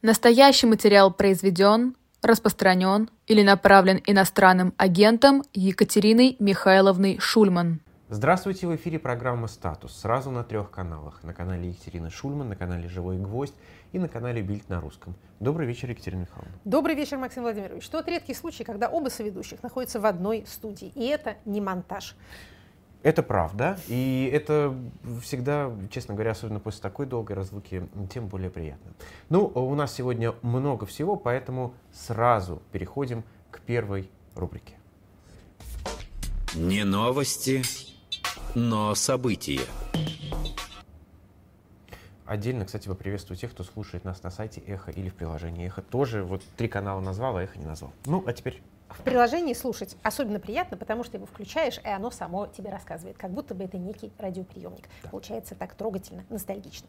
Настоящий материал произведен, распространен или направлен иностранным агентом Екатериной Михайловной Шульман. Здравствуйте, в эфире программа «Статус» сразу на трех каналах. На канале Екатерины Шульман, на канале «Живой гвоздь» и на канале «Бильд на русском». Добрый вечер, Екатерина Михайловна. Добрый вечер, Максим Владимирович. Тот редкий случай, когда оба соведущих находятся в одной студии, и это не монтаж. Это правда, и это всегда, честно говоря, особенно после такой долгой разлуки, тем более приятно. Ну, у нас сегодня много всего, поэтому сразу переходим к первой рубрике. Не новости, но события. Отдельно, кстати, поприветствую тех, кто слушает нас на сайте Эхо или в приложении Эхо. Тоже вот три канала назвал, а Эхо не назвал. Ну, а теперь в приложении слушать особенно приятно, потому что его включаешь, и оно само тебе рассказывает, как будто бы это некий радиоприемник. Да. Получается так трогательно, ностальгично.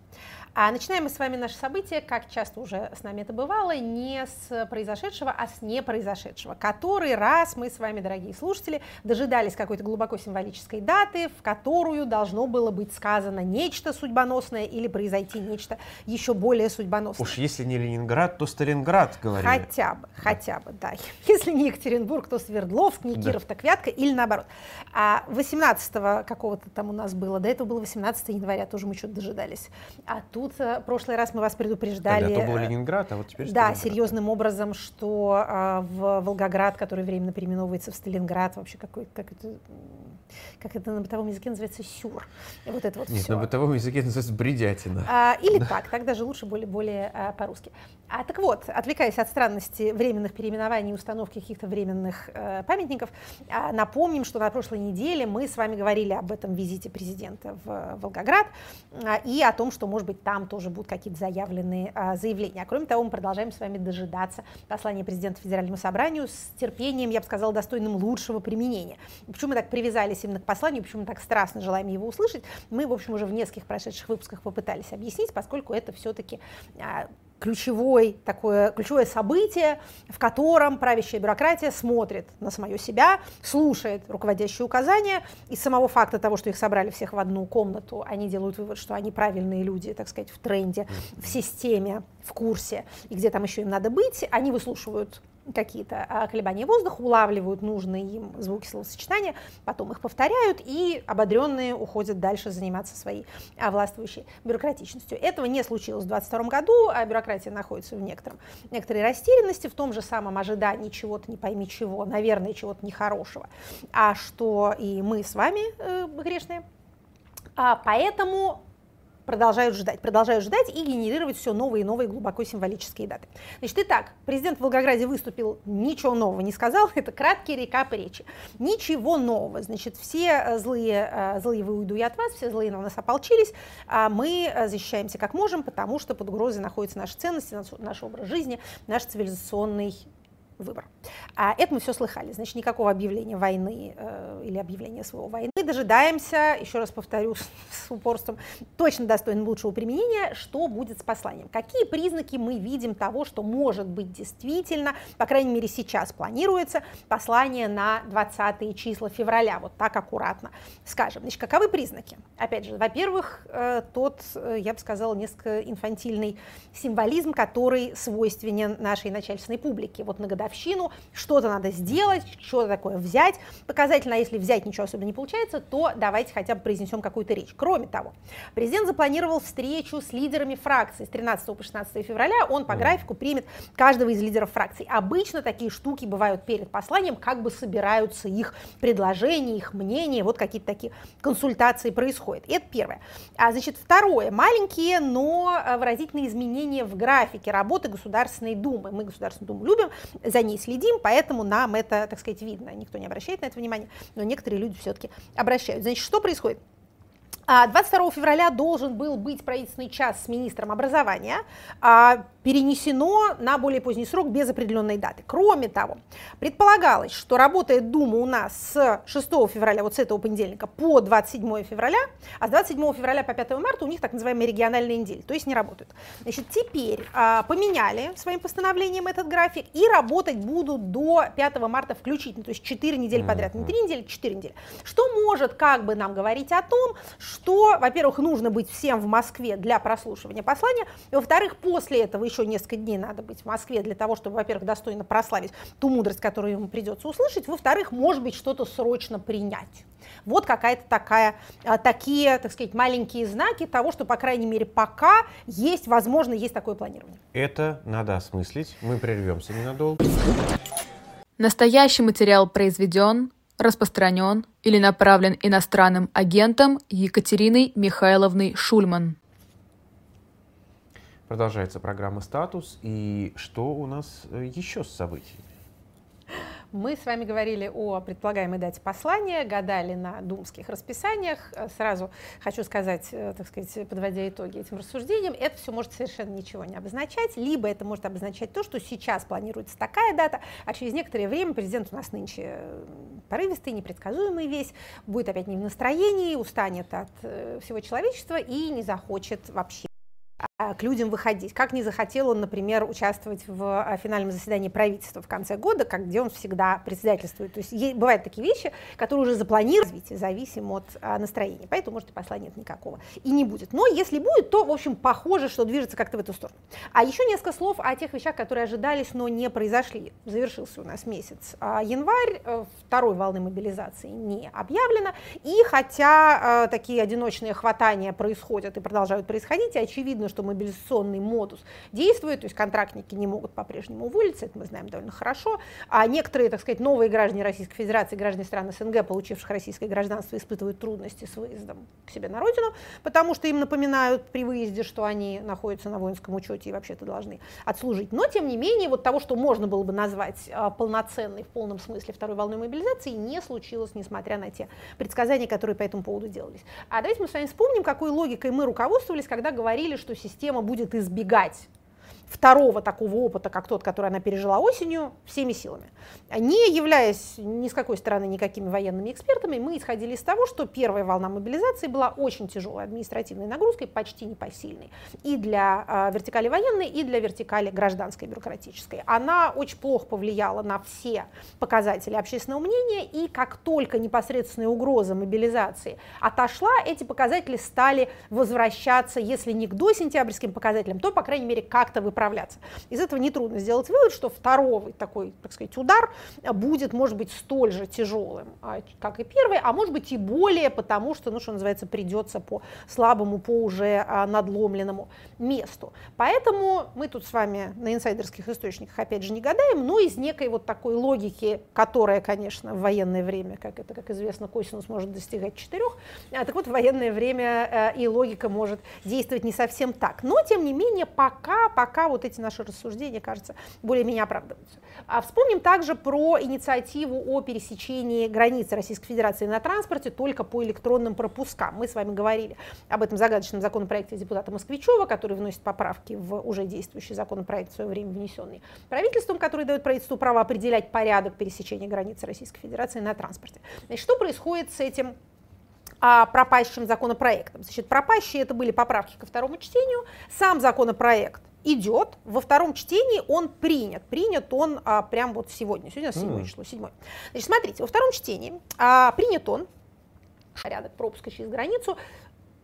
А начинаем мы с вами наше событие, как часто уже с нами это бывало, не с произошедшего, а с непроизошедшего. Который раз мы с вами, дорогие слушатели, дожидались какой-то глубоко символической даты, в которую должно было быть сказано нечто судьбоносное или произойти нечто еще более судьбоносное. Уж если не Ленинград, то Сталинград, говорили. Хотя бы, хотя бы, да. Если не Екатерина Екатеринбург, то Свердловск, не Киров, да. так Вятка, или наоборот. А 18 какого-то там у нас было, до этого было 18 января, тоже мы что-то дожидались. А тут в э, прошлый раз мы вас предупреждали. Тогда то был Ленинград, а вот теперь Да, серьезным образом, что а, в Волгоград, который временно переименовывается в Сталинград, вообще какой, как это как это на бытовом языке называется, сюр. Вот это вот Нет, все. на бытовом языке называется бредятина. А, или да. так, так даже лучше, более, более а, по-русски. А, так вот, отвлекаясь от странности временных переименований и установки каких-то временных а, памятников, а, напомним, что на прошлой неделе мы с вами говорили об этом визите президента в Волгоград а, и о том, что, может быть, там тоже будут какие-то заявленные а, заявления. А кроме того, мы продолжаем с вами дожидаться послания президента Федеральному собранию с терпением, я бы сказала, достойным лучшего применения. Почему мы так привязались именно к посланию, почему мы так страстно желаем его услышать, мы, в общем, уже в нескольких прошедших выпусках попытались объяснить, поскольку это все-таки а, ключевой, такое, ключевое событие, в котором правящая бюрократия смотрит на самое себя, слушает руководящие указания. Из самого факта того, что их собрали всех в одну комнату, они делают вывод, что они правильные люди, так сказать, в тренде, в системе, в курсе, и где там еще им надо быть. Они выслушивают какие-то а, колебания воздуха, улавливают нужные им звуки словосочетания, потом их повторяют, и ободренные уходят дальше заниматься своей а, властвующей бюрократичностью. Этого не случилось в 2022 году, а бюрократия находится в некотором, некоторой растерянности, в том же самом ожидании чего-то, не пойми чего, наверное, чего-то нехорошего, а что и мы с вами э, грешные. А поэтому продолжают ждать, продолжают ждать и генерировать все новые и новые глубоко символические даты. Значит, итак, президент в Волгограде выступил, ничего нового не сказал, это краткий рекап речи. Ничего нового, значит, все э, злые, э, злые вы уйду я от вас, все злые на нас ополчились, а мы э, защищаемся как можем, потому что под угрозой находятся наши ценности, наш образ жизни, наш цивилизационный выбор. А это мы все слыхали. Значит, никакого объявления войны э, или объявления своего войны. Дожидаемся, еще раз повторю с, упорством, точно достойным лучшего применения, что будет с посланием. Какие признаки мы видим того, что может быть действительно, по крайней мере сейчас планируется, послание на 20 числа февраля. Вот так аккуратно скажем. Значит, каковы признаки? Опять же, во-первых, э, тот, э, я бы сказала, несколько инфантильный символизм, который свойственен нашей начальственной публике. Вот на годовщину что-то надо сделать, что-то такое взять. Показательно, а если взять ничего особенно не получается, то давайте хотя бы произнесем какую-то речь. Кроме того, президент запланировал встречу с лидерами фракций с 13 по 16 февраля. Он по графику примет каждого из лидеров фракций. Обычно такие штуки бывают перед посланием, как бы собираются их предложения, их мнения, вот какие-то такие консультации происходят. Это первое. А, значит, второе. Маленькие, но э, выразительные изменения в графике работы Государственной Думы. Мы Государственную Думу любим, за ней следим, поэтому нам это, так сказать, видно. Никто не обращает на это внимание, но некоторые люди все-таки обращают. Значит, что происходит? 22 а, февраля должен был быть правительственный час с министром образования, а, перенесено на более поздний срок без определенной даты. Кроме того, предполагалось, что работает Дума у нас с 6 февраля, вот с этого понедельника, по 27 февраля, а с 27 февраля по 5 марта у них так называемые региональные недели, то есть не работают. Значит, теперь а, поменяли своим постановлением этот график и работать будут до 5 марта включительно, то есть 4 недели подряд, не 3 недели, 4 недели. Что может как бы нам говорить о том, что, во-первых, нужно быть всем в Москве для прослушивания послания, и, во-вторых, после этого еще несколько дней надо быть в Москве для того, чтобы, во-первых, достойно прославить ту мудрость, которую ему придется услышать, во-вторых, может быть, что-то срочно принять. Вот какая-то такая, а, такие, так сказать, маленькие знаки того, что, по крайней мере, пока есть, возможно, есть такое планирование. Это надо осмыслить. Мы прервемся ненадолго. Настоящий материал произведен, распространен или направлен иностранным агентом Екатериной Михайловной Шульман. Продолжается программа «Статус». И что у нас э, еще с событиями? Мы с вами говорили о предполагаемой дате послания, гадали на думских расписаниях. Сразу хочу сказать, э, так сказать, подводя итоги этим рассуждениям, это все может совершенно ничего не обозначать, либо это может обозначать то, что сейчас планируется такая дата, а через некоторое время президент у нас нынче э, порывистый, непредсказуемый весь, будет опять не в настроении, устанет от э, всего человечества и не захочет вообще к людям выходить. Как не захотел он, например, участвовать в а, финальном заседании правительства в конце года, как, где он всегда председательствует. То есть, бывают такие вещи, которые уже запланированы, зависим от а, настроения. Поэтому, может, и посла нет никакого. И не будет. Но если будет, то, в общем, похоже, что движется как-то в эту сторону. А еще несколько слов о тех вещах, которые ожидались, но не произошли. Завершился у нас месяц а, январь, а, второй волны мобилизации не объявлено. И хотя а, такие одиночные хватания происходят и продолжают происходить, очевидно, что мобилизационный модус действует, то есть контрактники не могут по-прежнему уволиться, это мы знаем довольно хорошо, а некоторые, так сказать, новые граждане Российской Федерации, граждане стран СНГ, получивших российское гражданство, испытывают трудности с выездом к себе на родину, потому что им напоминают при выезде, что они находятся на воинском учете и вообще-то должны отслужить. Но, тем не менее, вот того, что можно было бы назвать а, полноценной в полном смысле второй волной мобилизации, не случилось, несмотря на те предсказания, которые по этому поводу делались. А давайте мы с вами вспомним, какой логикой мы руководствовались, когда говорили, что система система будет избегать второго такого опыта, как тот, который она пережила осенью, всеми силами. Не являясь ни с какой стороны никакими военными экспертами, мы исходили из того, что первая волна мобилизации была очень тяжелой административной нагрузкой, почти непосильной. И для э, вертикали военной, и для вертикали гражданской, бюрократической. Она очень плохо повлияла на все показатели общественного мнения, и как только непосредственная угроза мобилизации отошла, эти показатели стали возвращаться, если не к досентябрьским показателям, то, по крайней мере, как-то выправляться справляться. Из этого нетрудно сделать вывод, что второй такой, так сказать, удар будет, может быть, столь же тяжелым, а, как и первый, а может быть и более, потому что, ну, что называется, придется по слабому, по уже а, надломленному месту. Поэтому мы тут с вами на инсайдерских источниках, опять же, не гадаем, но из некой вот такой логики, которая, конечно, в военное время, как это, как известно, косинус может достигать 4, а, так вот, в военное время и логика может действовать не совсем так. Но, тем не менее, пока, пока вот эти наши рассуждения, кажется, более-менее оправдываются. А вспомним также про инициативу о пересечении границы Российской Федерации на транспорте только по электронным пропускам. Мы с вами говорили об этом загадочном законопроекте депутата Москвичева, который вносит поправки в уже действующий законопроект в свое время внесенный правительством, который дает правительству право определять порядок пересечения границы Российской Федерации на транспорте. Значит, что происходит с этим а, пропащим законопроектом. Значит, пропащие это были поправки ко второму чтению. Сам законопроект идет, во втором чтении он принят. Принят он а, прям вот сегодня. Сегодня седьмое mm. число, седьмое. Значит, смотрите, во втором чтении а, принят он, порядок пропуска через границу,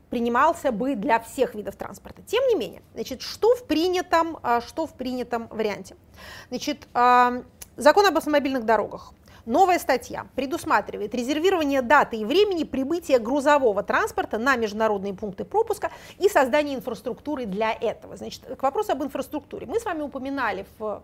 принимался бы для всех видов транспорта. Тем не менее, значит, что в принятом, а, что в принятом варианте? Значит, а, закон об автомобильных дорогах Новая статья предусматривает резервирование даты и времени прибытия грузового транспорта на международные пункты пропуска и создание инфраструктуры для этого. Значит, к вопросу об инфраструктуре. Мы с вами упоминали в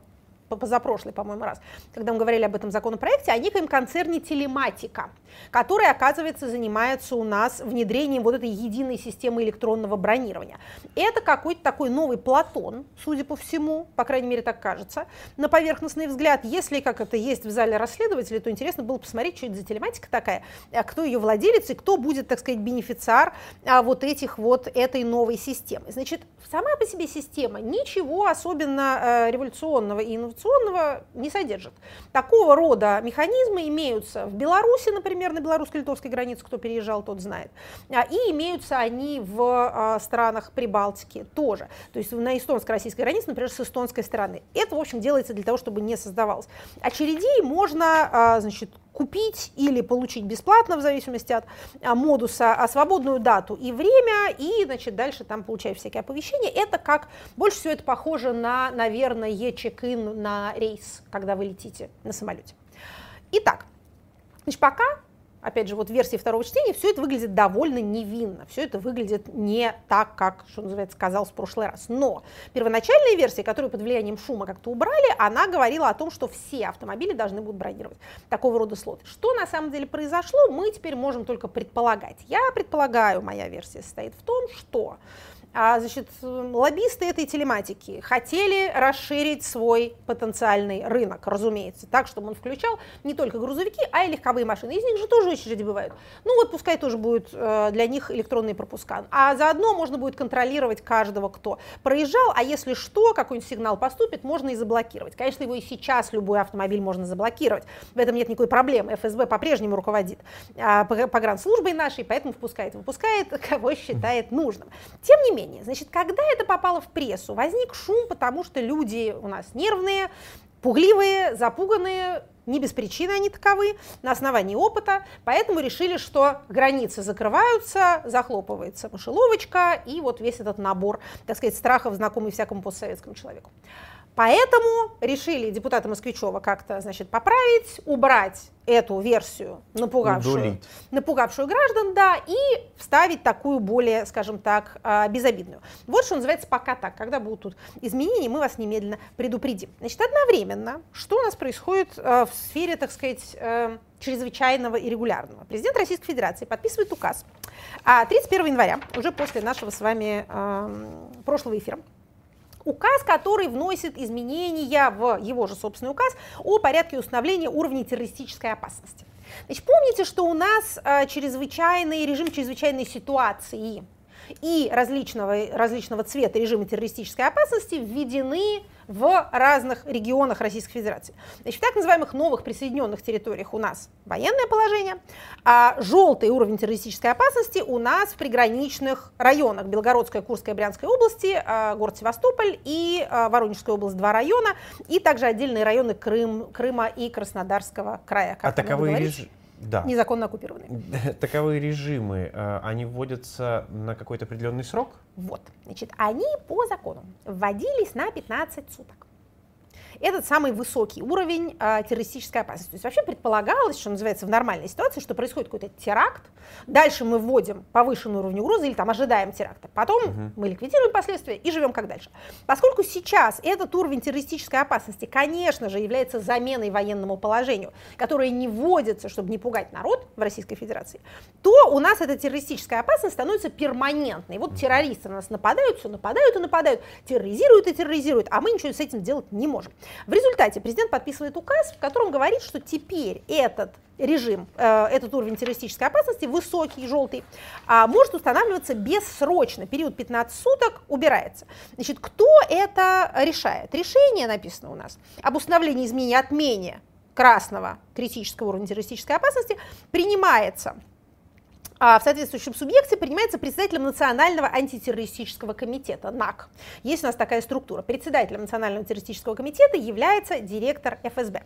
позапрошлый, по-моему, раз, когда мы говорили об этом законопроекте, о некоем концерне телематика, который, оказывается, занимается у нас внедрением вот этой единой системы электронного бронирования. Это какой-то такой новый Платон, судя по всему, по крайней мере, так кажется, на поверхностный взгляд. Если, как это есть в зале расследователей, то интересно было посмотреть, что это за телематика такая, а кто ее владелец и кто будет, так сказать, бенефициар а, вот этих вот этой новой системы. Значит, сама по себе система ничего особенно э, революционного и инновационного информационного не содержит. Такого рода механизмы имеются в Беларуси, например, на белорусско-литовской границе, кто переезжал, тот знает, а, и имеются они в а, странах Прибалтики тоже. То есть на эстонско-российской границе, например, с эстонской стороны. Это, в общем, делается для того, чтобы не создавалось очередей. Можно, а, значит, купить или получить бесплатно, в зависимости от а, модуса, а, свободную дату и время, и, значит, дальше там получаешь всякие оповещения. Это как, больше всего это похоже на, наверное, чек-ин на рейс, когда вы летите на самолете. Итак, значит, пока опять же, вот версии второго чтения, все это выглядит довольно невинно, все это выглядит не так, как, что называется, сказал в прошлый раз. Но первоначальная версия, которую под влиянием шума как-то убрали, она говорила о том, что все автомобили должны будут бронировать такого рода слоты. Что на самом деле произошло, мы теперь можем только предполагать. Я предполагаю, моя версия состоит в том, что значит, лоббисты этой телематики хотели расширить свой потенциальный рынок, разумеется, так, чтобы он включал не только грузовики, а и легковые машины. Из них же тоже очереди бывают. Ну вот пускай тоже будут э, для них электронные пропуска. А заодно можно будет контролировать каждого, кто проезжал, а если что, какой-нибудь сигнал поступит, можно и заблокировать. Конечно, его и сейчас любой автомобиль можно заблокировать. В этом нет никакой проблемы. ФСБ по-прежнему руководит а, погранслужбой нашей, поэтому впускает, выпускает, кого считает нужным. Тем не менее, менее, значит, когда это попало в прессу, возник шум, потому что люди у нас нервные, пугливые, запуганные, не без причины они таковы, на основании опыта, поэтому решили, что границы закрываются, захлопывается мышеловочка, и вот весь этот набор, так сказать, страхов, знакомый всякому постсоветскому человеку. Поэтому решили депутаты Москвичева как-то, значит, поправить, убрать эту версию, напугавшую, напугавшую граждан, да, и вставить такую более, скажем так, а, безобидную. Вот что называется пока так. Когда будут тут изменения, мы вас немедленно предупредим. Значит, одновременно, что у нас происходит а, в сфере, так сказать, э, чрезвычайного и регулярного? Президент Российской Федерации подписывает указ 31 января, уже после нашего с вами прошлого эфира, указ, который вносит изменения в его же собственный указ о порядке установления уровней террористической опасности. Значит, помните, что у нас э, чрезвычайный режим чрезвычайной ситуации и различного, различного цвета режима террористической опасности введены в разных регионах Российской Федерации. Значит, в так называемых новых присоединенных территориях у нас военное положение, а желтый уровень террористической опасности у нас в приграничных районах Белгородская, Курская, Брянская области, а, город Севастополь и а, Воронежская область, два района, и также отдельные районы Крым, Крыма и Краснодарского края. А таковые? Да. незаконно оккупированные. Таковые режимы, э, они вводятся на какой-то определенный срок? Вот. Значит, они по закону вводились на 15 суток этот самый высокий уровень э, террористической опасности. То есть вообще предполагалось, что называется, в нормальной ситуации, что происходит какой-то теракт, дальше мы вводим повышенный уровень угрозы или там ожидаем теракта, потом угу. мы ликвидируем последствия и живем как дальше. Поскольку сейчас этот уровень террористической опасности, конечно же, является заменой военному положению, которое не вводится, чтобы не пугать народ в Российской Федерации, то у нас эта террористическая опасность становится перманентной. Вот террористы на нас нападают, все нападают и нападают, терроризируют и терроризируют, а мы ничего с этим делать не можем. В результате президент подписывает указ, в котором говорит, что теперь этот режим, э, этот уровень террористической опасности, высокий, желтый, а, может устанавливаться бессрочно. Период 15 суток убирается. Значит, кто это решает? Решение написано у нас об установлении изменения отмене красного критического уровня террористической опасности принимается в соответствующем субъекте принимается председателем Национального антитеррористического комитета, НАК. Есть у нас такая структура. Председателем Национального террористического комитета является директор ФСБ.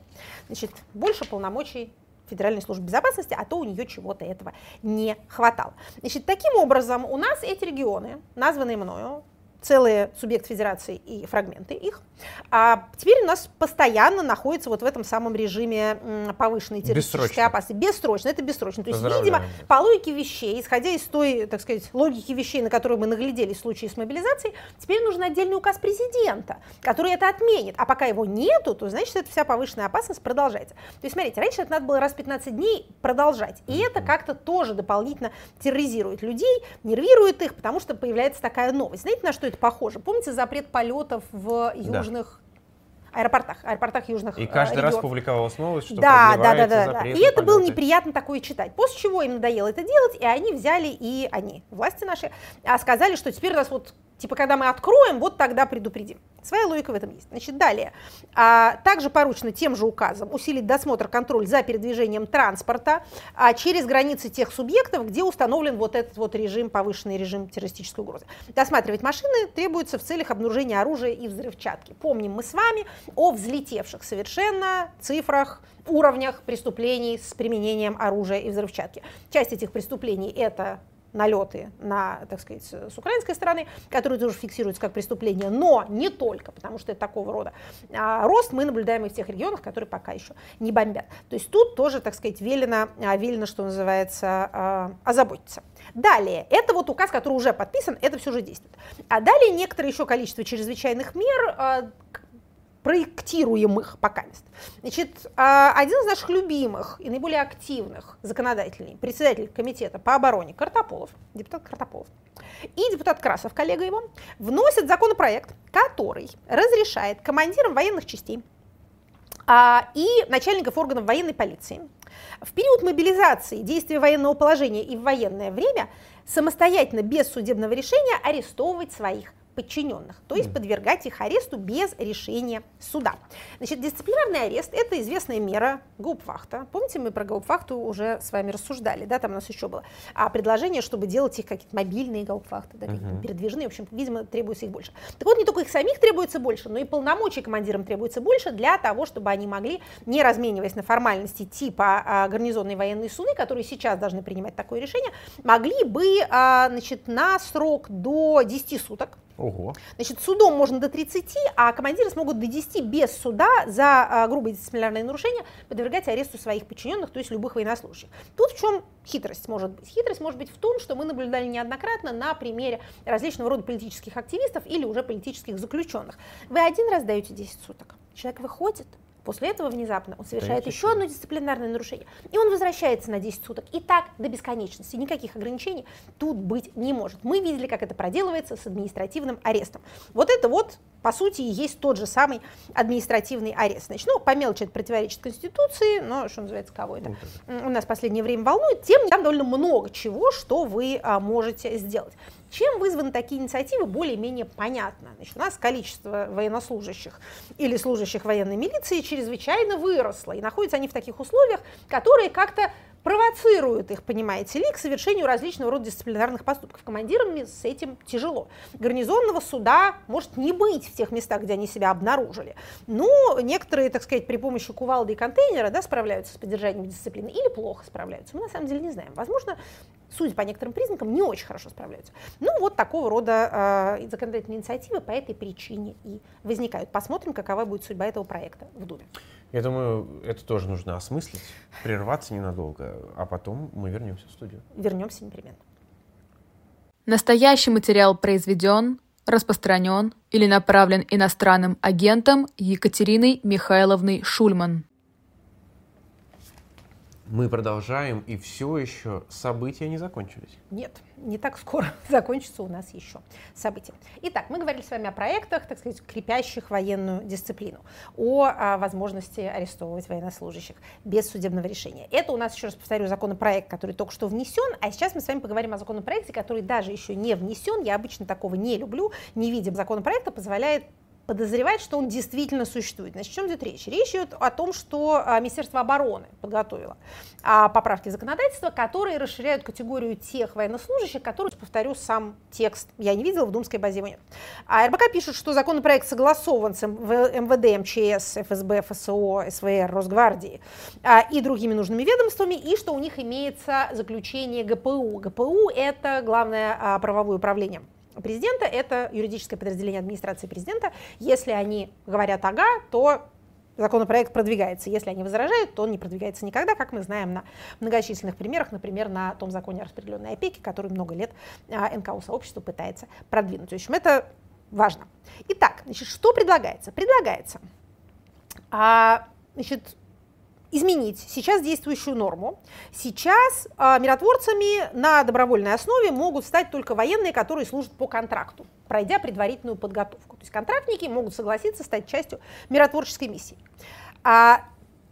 Значит, больше полномочий Федеральной службы безопасности, а то у нее чего-то этого не хватало. Значит, таким образом, у нас эти регионы, названные мною, целые субъект федерации и фрагменты их, а теперь у нас постоянно находится вот в этом самом режиме повышенной террористической опасности. Бессрочно, это бессрочно. То есть, видимо, по логике вещей, исходя из той, так сказать, логики вещей, на которую мы нагляделись в случае с мобилизацией, теперь нужен отдельный указ президента, который это отменит. А пока его нету, то значит, эта вся повышенная опасность продолжается. То есть, смотрите, раньше это надо было раз в 15 дней продолжать. И это как-то тоже дополнительно терроризирует людей, нервирует их, потому что появляется такая новость. Знаете, на что это похоже. Помните запрет полетов в южных да. аэропортах, аэропортах южных И каждый регионов. раз публиковалась новость, что да, да, да, да, да. И это было неприятно такое читать. После чего им надоело это делать, и они взяли, и они, власти наши, а сказали, что теперь у нас вот Типа, когда мы откроем, вот тогда предупредим. Своя логика в этом есть. Значит, далее. А, также поручено тем же указом усилить досмотр, контроль за передвижением транспорта а, через границы тех субъектов, где установлен вот этот вот режим, повышенный режим террористической угрозы. Досматривать машины требуется в целях обнаружения оружия и взрывчатки. Помним мы с вами о взлетевших совершенно цифрах, уровнях преступлений с применением оружия и взрывчатки. Часть этих преступлений это налеты на, так сказать, с украинской стороны, которые тоже фиксируются как преступление, но не только, потому что это такого рода а, рост мы наблюдаем и в тех регионах, которые пока еще не бомбят. То есть тут тоже, так сказать, велено, а, велено что называется, а, озаботиться. Далее, это вот указ, который уже подписан, это все уже действует. А далее некоторое еще количество чрезвычайных мер, а, проектируемых пока. Значит, а, один из наших любимых и наиболее активных законодателей, председатель комитета по обороне Картополов, депутат Картополов, и депутат Красов, коллега его, вносят законопроект, который разрешает командирам военных частей а, и начальников органов военной полиции в период мобилизации, действия военного положения и в военное время самостоятельно, без судебного решения, арестовывать своих подчиненных, то есть подвергать их аресту без решения суда. Значит, дисциплинарный арест – это известная мера гауптвахта. Помните, мы про гауптвахту уже с вами рассуждали, да, там у нас еще было а предложение, чтобы делать их какие-то мобильные гауптвахты, да, какие-то передвижные, в общем, видимо, требуется их больше. Так вот, не только их самих требуется больше, но и полномочий командирам требуется больше для того, чтобы они могли, не размениваясь на формальности типа а, гарнизонной военной суды, которые сейчас должны принимать такое решение, могли бы, а, значит, на срок до 10 суток, Ого. Значит, судом можно до 30, а командиры смогут до 10 без суда за а, грубые дисциплинарные нарушения подвергать аресту своих подчиненных, то есть любых военнослужащих. Тут в чем хитрость может быть? Хитрость может быть в том, что мы наблюдали неоднократно на примере различного рода политических активистов или уже политических заключенных. Вы один раз даете 10 суток, человек выходит, После этого внезапно он совершает еще одно дисциплинарное нарушение, и он возвращается на 10 суток. И так до бесконечности. Никаких ограничений тут быть не может. Мы видели, как это проделывается с административным арестом. Вот это вот, по сути, и есть тот же самый административный арест. Значит, ну, по мелочи это противоречит Конституции, но, что называется, кого это? У нас в последнее время волнует. Тем там довольно много чего, что вы а, можете сделать. Чем вызваны такие инициативы, более-менее понятно. Значит, у нас количество военнослужащих или служащих военной милиции чрезвычайно выросло, и находятся они в таких условиях, которые как-то провоцируют их, понимаете ли, к совершению различного рода дисциплинарных поступков. Командирам с этим тяжело. Гарнизонного суда может не быть в тех местах, где они себя обнаружили. Ну, некоторые, так сказать, при помощи кувалды и контейнера да, справляются с поддержанием дисциплины или плохо справляются. Мы на самом деле не знаем. Возможно, судя по некоторым признакам, не очень хорошо справляются. Ну, вот такого рода э, законодательные инициативы по этой причине и возникают. Посмотрим, какова будет судьба этого проекта в Думе. Я думаю, это тоже нужно осмыслить, прерваться ненадолго, а потом мы вернемся в студию. Вернемся непременно. Настоящий материал произведен, распространен или направлен иностранным агентом Екатериной Михайловной Шульман. Мы продолжаем, и все еще события не закончились. Нет, не так скоро закончится у нас еще события. Итак, мы говорили с вами о проектах, так сказать, крепящих военную дисциплину, о, о возможности арестовывать военнослужащих без судебного решения. Это у нас, еще раз повторю, законопроект, который только что внесен, а сейчас мы с вами поговорим о законопроекте, который даже еще не внесен. Я обычно такого не люблю, не видим законопроекта, позволяет подозревать, что он действительно существует. Значит, о чем идет речь? Речь идет о том, что а, Министерство обороны подготовило а, поправки законодательства, которые расширяют категорию тех военнослужащих, которые, повторю, сам текст я не видела, в Думской базе его нет. А РБК пишет, что законопроект согласован с МВД, МЧС, ФСБ, ФСО, СВР, Росгвардии а, и другими нужными ведомствами, и что у них имеется заключение ГПУ. ГПУ – это главное правовое управление президента, это юридическое подразделение администрации президента. Если они говорят «ага», то законопроект продвигается. Если они возражают, то он не продвигается никогда, как мы знаем на многочисленных примерах, например, на том законе о распределенной опеке, который много лет а, НКО сообщество пытается продвинуть. В общем, это важно. Итак, значит, что предлагается? Предлагается а, значит, изменить сейчас действующую норму. Сейчас э, миротворцами на добровольной основе могут стать только военные, которые служат по контракту, пройдя предварительную подготовку. То есть контрактники могут согласиться стать частью миротворческой миссии. А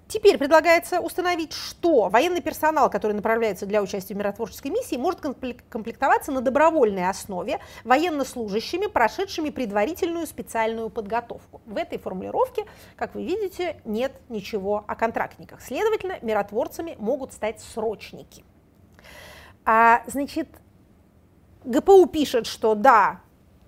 Теперь предлагается установить, что военный персонал, который направляется для участия в миротворческой миссии, может комплектоваться на добровольной основе военнослужащими, прошедшими предварительную специальную подготовку. В этой формулировке, как вы видите, нет ничего о контрактниках. Следовательно, миротворцами могут стать срочники. А, значит, ГПУ пишет, что да,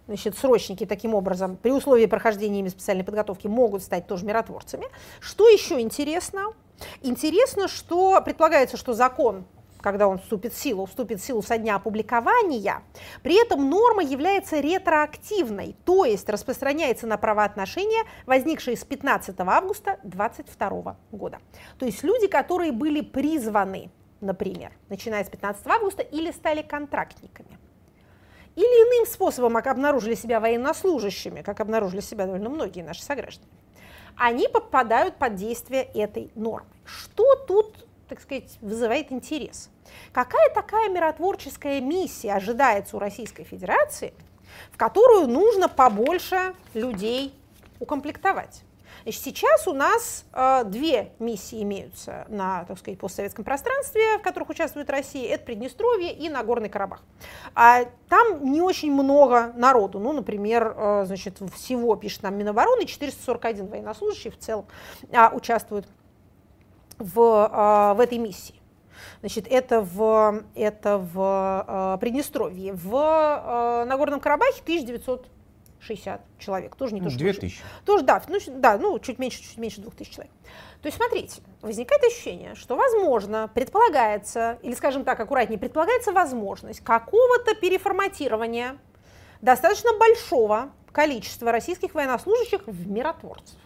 значит, срочники таким образом при условии прохождения ими специальной подготовки могут стать тоже миротворцами. Что еще интересно? Интересно, что предполагается, что закон когда он вступит в силу, вступит в силу со дня опубликования. При этом норма является ретроактивной, то есть распространяется на правоотношения, возникшие с 15 августа 2022 года. То есть люди, которые были призваны, например, начиная с 15 августа или стали контрактниками или иным способом обнаружили себя военнослужащими, как обнаружили себя довольно многие наши сограждане, они попадают под действие этой нормы. Что тут, так сказать, вызывает интерес? Какая такая миротворческая миссия ожидается у Российской Федерации, в которую нужно побольше людей укомплектовать? Значит, сейчас у нас э, две миссии имеются на, так сказать, постсоветском пространстве, в которых участвует Россия. Это Приднестровье и Нагорный Карабах. А там не очень много народу. Ну, например, э, значит, всего, пишет нам Минобороны, 441 военнослужащий в целом э, участвуют в, э, в этой миссии. Значит, это в, это в э, Приднестровье. В э, Нагорном Карабахе 1900 60 человек, тоже не то, что... 2000. Тоже, да, ну, да, ну, чуть меньше, чуть меньше 2000 человек. То есть, смотрите, возникает ощущение, что, возможно, предполагается, или, скажем так, аккуратнее, предполагается возможность какого-то переформатирования достаточно большого количества российских военнослужащих в миротворцев.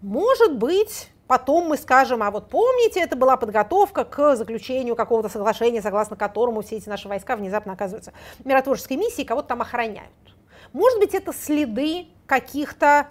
Может быть, Потом мы скажем, а вот помните, это была подготовка к заключению какого-то соглашения, согласно которому все эти наши войска внезапно оказываются в миротворческой миссии кого-то там охраняют. Может быть, это следы каких-то,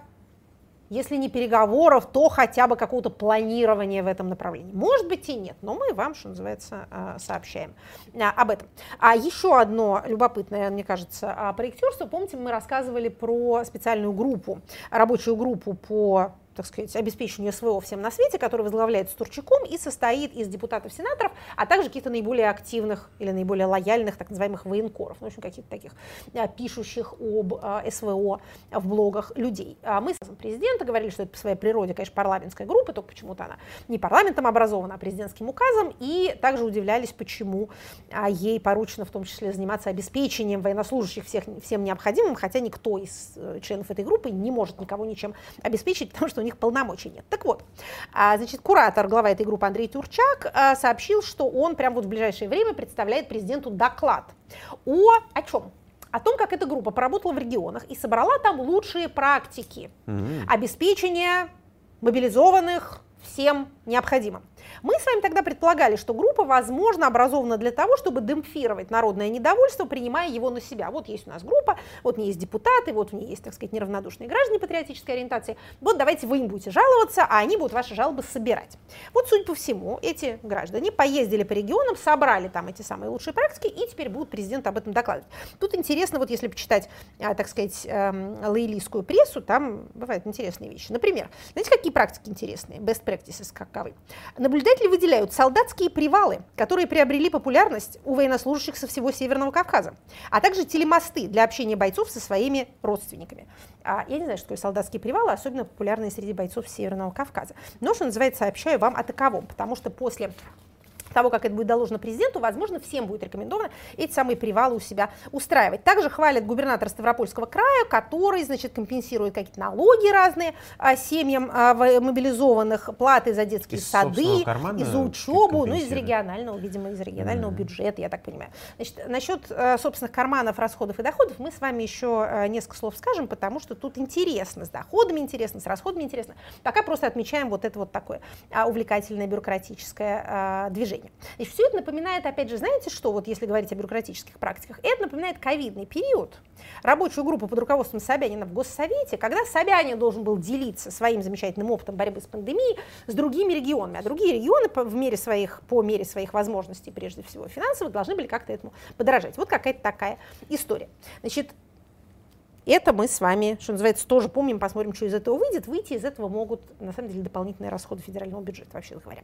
если не переговоров, то хотя бы какого-то планирования в этом направлении. Может быть и нет, но мы вам, что называется, а, сообщаем а, об этом. А еще одно любопытное, мне кажется, а, проектерство. Помните, мы рассказывали про специальную группу, рабочую группу по так сказать, обеспечению СВО всем на свете, который возглавляется Турчаком и состоит из депутатов-сенаторов, а также каких-то наиболее активных или наиболее лояльных, так называемых военкоров, ну, в общем, каких-то таких а, пишущих об а, СВО в блогах людей. А мы с президента говорили, что это по своей природе, конечно, парламентская группа, только почему-то она не парламентом образована, а президентским указом, и также удивлялись, почему ей поручено в том числе заниматься обеспечением военнослужащих всех, всем необходимым, хотя никто из э, членов этой группы не может никого ничем обеспечить, потому что них полномочий нет. Так вот, а, значит, куратор, глава этой группы Андрей Турчак а, сообщил, что он прямо вот в ближайшее время представляет президенту доклад о, о чем? о том, как эта группа поработала в регионах и собрала там лучшие практики mm-hmm. обеспечения мобилизованных всем необходимым. Мы с вами тогда предполагали, что группа, возможно, образована для того, чтобы демпфировать народное недовольство, принимая его на себя. Вот есть у нас группа, вот в ней есть депутаты, вот в ней есть, так сказать, неравнодушные граждане патриотической ориентации. Вот давайте вы им будете жаловаться, а они будут ваши жалобы собирать. Вот, судя по всему, эти граждане поездили по регионам, собрали там эти самые лучшие практики, и теперь будут президент об этом докладывать. Тут интересно, вот если почитать, а, так сказать, эм, лоялистскую прессу, там бывают интересные вещи. Например, знаете, какие практики интересные? Best practices каковы? Наблюдатели выделяют солдатские привалы, которые приобрели популярность у военнослужащих со всего Северного Кавказа, а также телемосты для общения бойцов со своими родственниками. А, я не знаю, что такое солдатские привалы, особенно популярные среди бойцов Северного Кавказа. Но, что называется, сообщаю вам о таковом, потому что после того, как это будет доложено президенту, возможно, всем будет рекомендовано эти самые привалы у себя устраивать. Также хвалят губернатора Ставропольского края, который, значит, компенсирует какие-то налоги разные а, семьям а, мобилизованных, платы за детские из сады, и за учебу, ну, из регионального, видимо, из регионального mm-hmm. бюджета, я так понимаю. Значит, насчет а, собственных карманов, расходов и доходов мы с вами еще а, несколько слов скажем, потому что тут интересно, с доходами интересно, с расходами интересно. Пока просто отмечаем вот это вот такое а, увлекательное бюрократическое а, движение уровне. Значит, все это напоминает, опять же, знаете что, вот если говорить о бюрократических практиках, это напоминает ковидный период, рабочую группу под руководством Собянина в Госсовете, когда Собянин должен был делиться своим замечательным опытом борьбы с пандемией с другими регионами, а другие регионы по, в мере своих, по мере своих возможностей, прежде всего финансовых, должны были как-то этому подражать. Вот какая-то такая история. Значит, это мы с вами, что называется, тоже помним, посмотрим, что из этого выйдет. Выйти из этого могут, на самом деле, дополнительные расходы федерального бюджета, вообще говоря.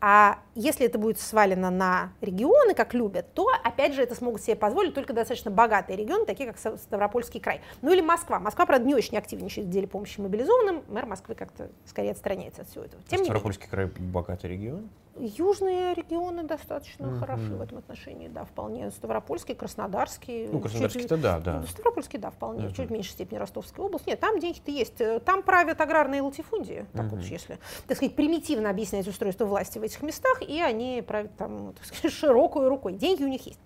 А если это будет свалено на регионы, как любят, то, опять же, это смогут себе позволить только достаточно богатые регионы, такие как Ставропольский край. Ну или Москва. Москва, правда, не очень активничает в деле помощи мобилизованным. Мэр Москвы как-то скорее отстраняется от всего этого. Тем Ставропольский край богатый регион? Южные регионы достаточно mm-hmm. хороши в этом отношении, да, вполне. Ставропольский, Краснодарский. Ну, Краснодарский-то да, да. Ну, Ставропольский, да, вполне. Mm-hmm. Чуть в меньшей степени Ростовская область. Нет, там деньги-то есть. Там правят аграрные латифундии, так mm-hmm. вот, если, так сказать, примитивно объяснять устройство власти в этих местах, и они правят там, так сказать, широкой рукой. Деньги у них есть.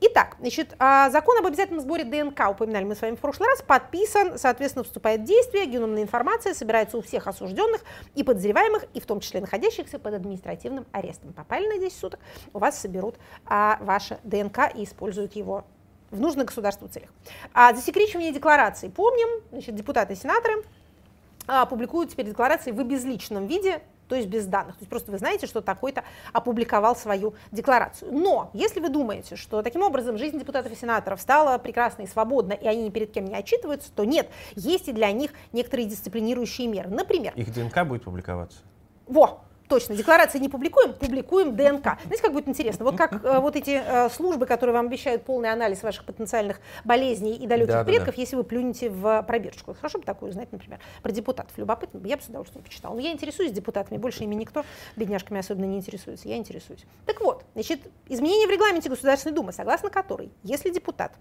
Итак, значит, а, закон об обязательном сборе ДНК, упоминали мы с вами в прошлый раз, подписан, соответственно, вступает в действие, геномная информация собирается у всех осужденных и подозреваемых, и в том числе находящихся под административным арестом. Попали на 10 суток, у вас соберут а, ваше ДНК и используют его в нужных государству целях. А засекречивание деклараций. Помним, значит, депутаты и сенаторы а, публикуют теперь декларации в обезличенном виде, то есть без данных. То есть просто вы знаете, что такой-то опубликовал свою декларацию. Но если вы думаете, что таким образом жизнь депутатов и сенаторов стала прекрасной и свободной, и они ни перед кем не отчитываются, то нет, есть и для них некоторые дисциплинирующие меры. Например... Их ДНК будет публиковаться? Во, точно, декларации не публикуем, публикуем ДНК. Знаете, как будет интересно? Вот как э, вот эти э, службы, которые вам обещают полный анализ ваших потенциальных болезней и далеких да, предков, да, да. если вы плюнете в пробирочку. Хорошо бы такую знать, например, про депутатов. Любопытно, я бы с удовольствием почитала. Но я интересуюсь депутатами, больше ими никто, бедняжками особенно не интересуется. Я интересуюсь. Так вот, значит, изменение в регламенте Государственной Думы, согласно которой, если депутат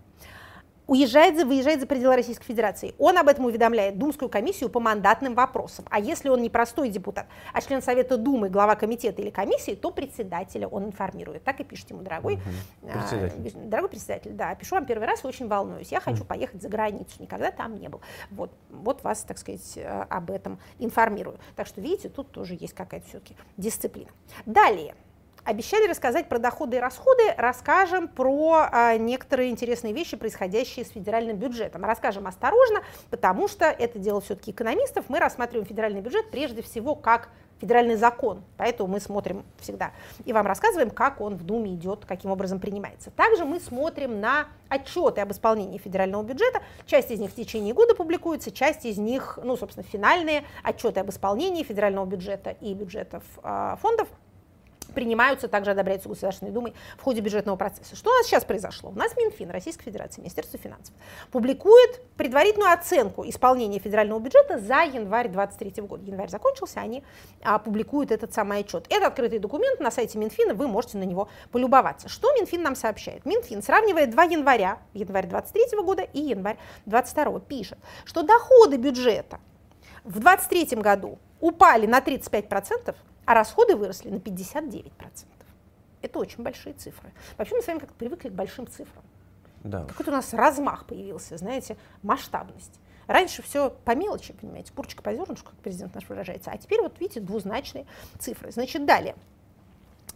уезжает, за, выезжает за пределы Российской Федерации. Он об этом уведомляет Думскую комиссию по мандатным вопросам. А если он не простой депутат, а член Совета Думы, глава комитета или комиссии, то председателя он информирует. Так и пишите ему, дорогой, угу. председатель. А, дорогой председатель, да, пишу вам первый раз, очень волнуюсь. Я хочу поехать за границу, никогда там не был. Вот, вот вас, так сказать, э, об этом информирую. Так что, видите, тут тоже есть какая-то все-таки дисциплина. Далее. Обещали рассказать про доходы и расходы, расскажем про а, некоторые интересные вещи, происходящие с федеральным бюджетом. Расскажем осторожно, потому что это дело все-таки экономистов. Мы рассматриваем федеральный бюджет прежде всего как федеральный закон, поэтому мы смотрим всегда и вам рассказываем, как он в Думе идет, каким образом принимается. Также мы смотрим на отчеты об исполнении федерального бюджета. Часть из них в течение года публикуется, часть из них, ну, собственно, финальные отчеты об исполнении федерального бюджета и бюджетов э, фондов принимаются, также одобряются Государственной Думой в ходе бюджетного процесса. Что у нас сейчас произошло? У нас Минфин Российской Федерации, Министерство финансов, публикует предварительную оценку исполнения федерального бюджета за январь 2023 года. Январь закончился, они а, публикуют этот самый отчет. Это открытый документ на сайте Минфина, вы можете на него полюбоваться. Что Минфин нам сообщает? Минфин сравнивает 2 января, январь 2023 года и январь 2022, пишет, что доходы бюджета в 2023 году упали на 35%, а расходы выросли на 59%. Это очень большие цифры. Вообще мы с вами как-то привыкли к большим цифрам. Да. Какой-то у нас размах появился, знаете, масштабность. Раньше все по мелочи, понимаете, курочка по зернышку, как президент наш выражается, а теперь вот видите двузначные цифры. Значит, далее.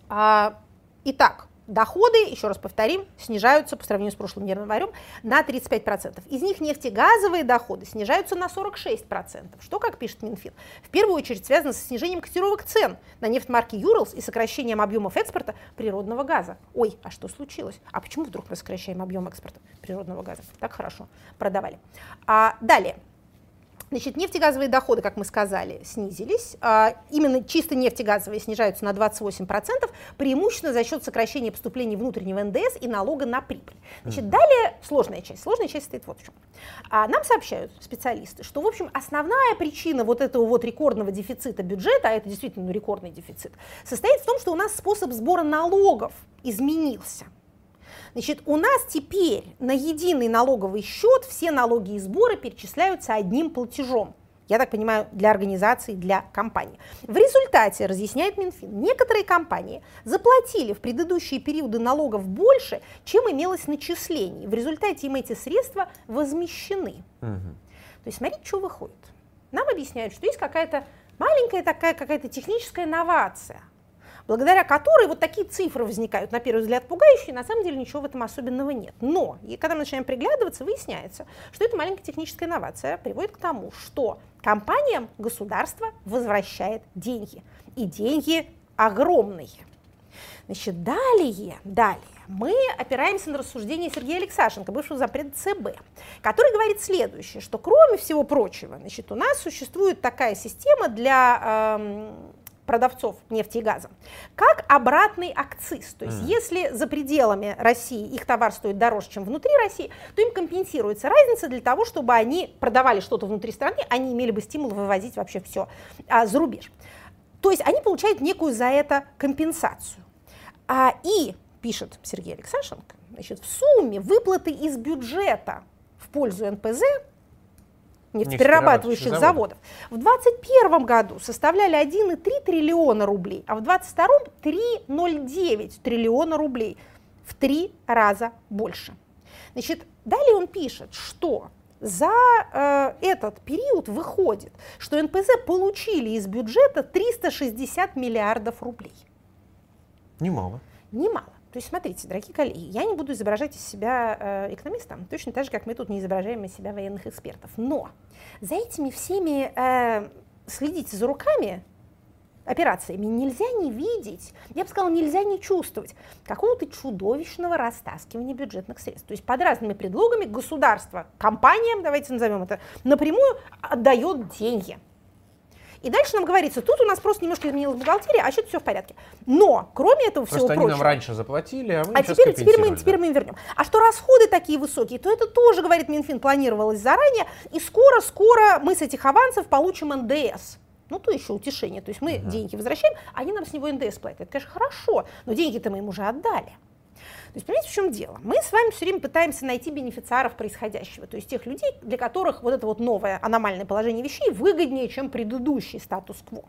А, итак, Доходы, еще раз повторим, снижаются по сравнению с прошлым январем на 35%. Из них нефтегазовые доходы снижаются на 46%. Что, как пишет Минфин, в первую очередь связано с снижением котировок цен на нефть марки Юралс и сокращением объемов экспорта природного газа. Ой, а что случилось? А почему вдруг мы сокращаем объем экспорта природного газа? Так хорошо продавали. А, далее. Значит, нефтегазовые доходы, как мы сказали, снизились. А, именно чисто нефтегазовые снижаются на 28%, преимущественно за счет сокращения поступлений внутреннего НДС и налога на прибыль. Значит, далее сложная часть. Сложная часть стоит вот в чем. А, нам сообщают специалисты, что, в общем, основная причина вот этого вот рекордного дефицита бюджета, а это действительно ну, рекордный дефицит, состоит в том, что у нас способ сбора налогов изменился. Значит, у нас теперь на единый налоговый счет все налоги и сборы перечисляются одним платежом. Я так понимаю, для организаций, для компаний. В результате, разъясняет Минфин, некоторые компании заплатили в предыдущие периоды налогов больше, чем имелось начислений. В результате им эти средства возмещены. Угу. То есть смотрите, что выходит. Нам объясняют, что есть какая-то маленькая такая какая-то техническая инновация – благодаря которой вот такие цифры возникают, на первый взгляд, пугающие, на самом деле ничего в этом особенного нет. Но, и когда мы начинаем приглядываться, выясняется, что эта маленькая техническая инновация приводит к тому, что компаниям государство возвращает деньги. И деньги огромные. Значит, далее, далее мы опираемся на рассуждение Сергея Алексашенко, бывшего запрета ЦБ, который говорит следующее, что кроме всего прочего, значит, у нас существует такая система для эм, продавцов нефти и газа, как обратный акциз. То есть mm. если за пределами России их товар стоит дороже, чем внутри России, то им компенсируется разница для того, чтобы они продавали что-то внутри страны, они имели бы стимул вывозить вообще все а, за рубеж. То есть они получают некую за это компенсацию. А, и, пишет Сергей Алексашенко, значит, в сумме выплаты из бюджета в пользу НПЗ нефтеперерабатывающих заводов. В 2021 году составляли 1,3 триллиона рублей, а в 2022 3,09 триллиона рублей. В три раза больше. Значит, далее он пишет, что за э, этот период выходит, что НПЗ получили из бюджета 360 миллиардов рублей. Немало. Немало. То есть, смотрите, дорогие коллеги, я не буду изображать из себя э, экономиста, точно так же, как мы тут не изображаем из себя военных экспертов. Но за этими всеми э, следите за руками операциями нельзя не видеть, я бы сказала, нельзя не чувствовать какого-то чудовищного растаскивания бюджетных средств. То есть под разными предлогами государство компаниям, давайте назовем это, напрямую отдает деньги. И дальше нам говорится, тут у нас просто немножко изменилась бухгалтерия, а сейчас все в порядке. Но, кроме этого просто всего они прочего... нам раньше заплатили, а мы А теперь, теперь, мы, теперь мы им вернем. А что расходы такие высокие, то это тоже, говорит Минфин, планировалось заранее, и скоро-скоро мы с этих авансов получим НДС. Ну, то еще утешение. То есть мы uh-huh. деньги возвращаем, они нам с него НДС платят. Это, конечно, хорошо, но деньги-то мы им уже отдали. То есть, понимаете, в чем дело? Мы с вами все время пытаемся найти бенефициаров происходящего, то есть тех людей, для которых вот это вот новое аномальное положение вещей выгоднее, чем предыдущий статус-кво.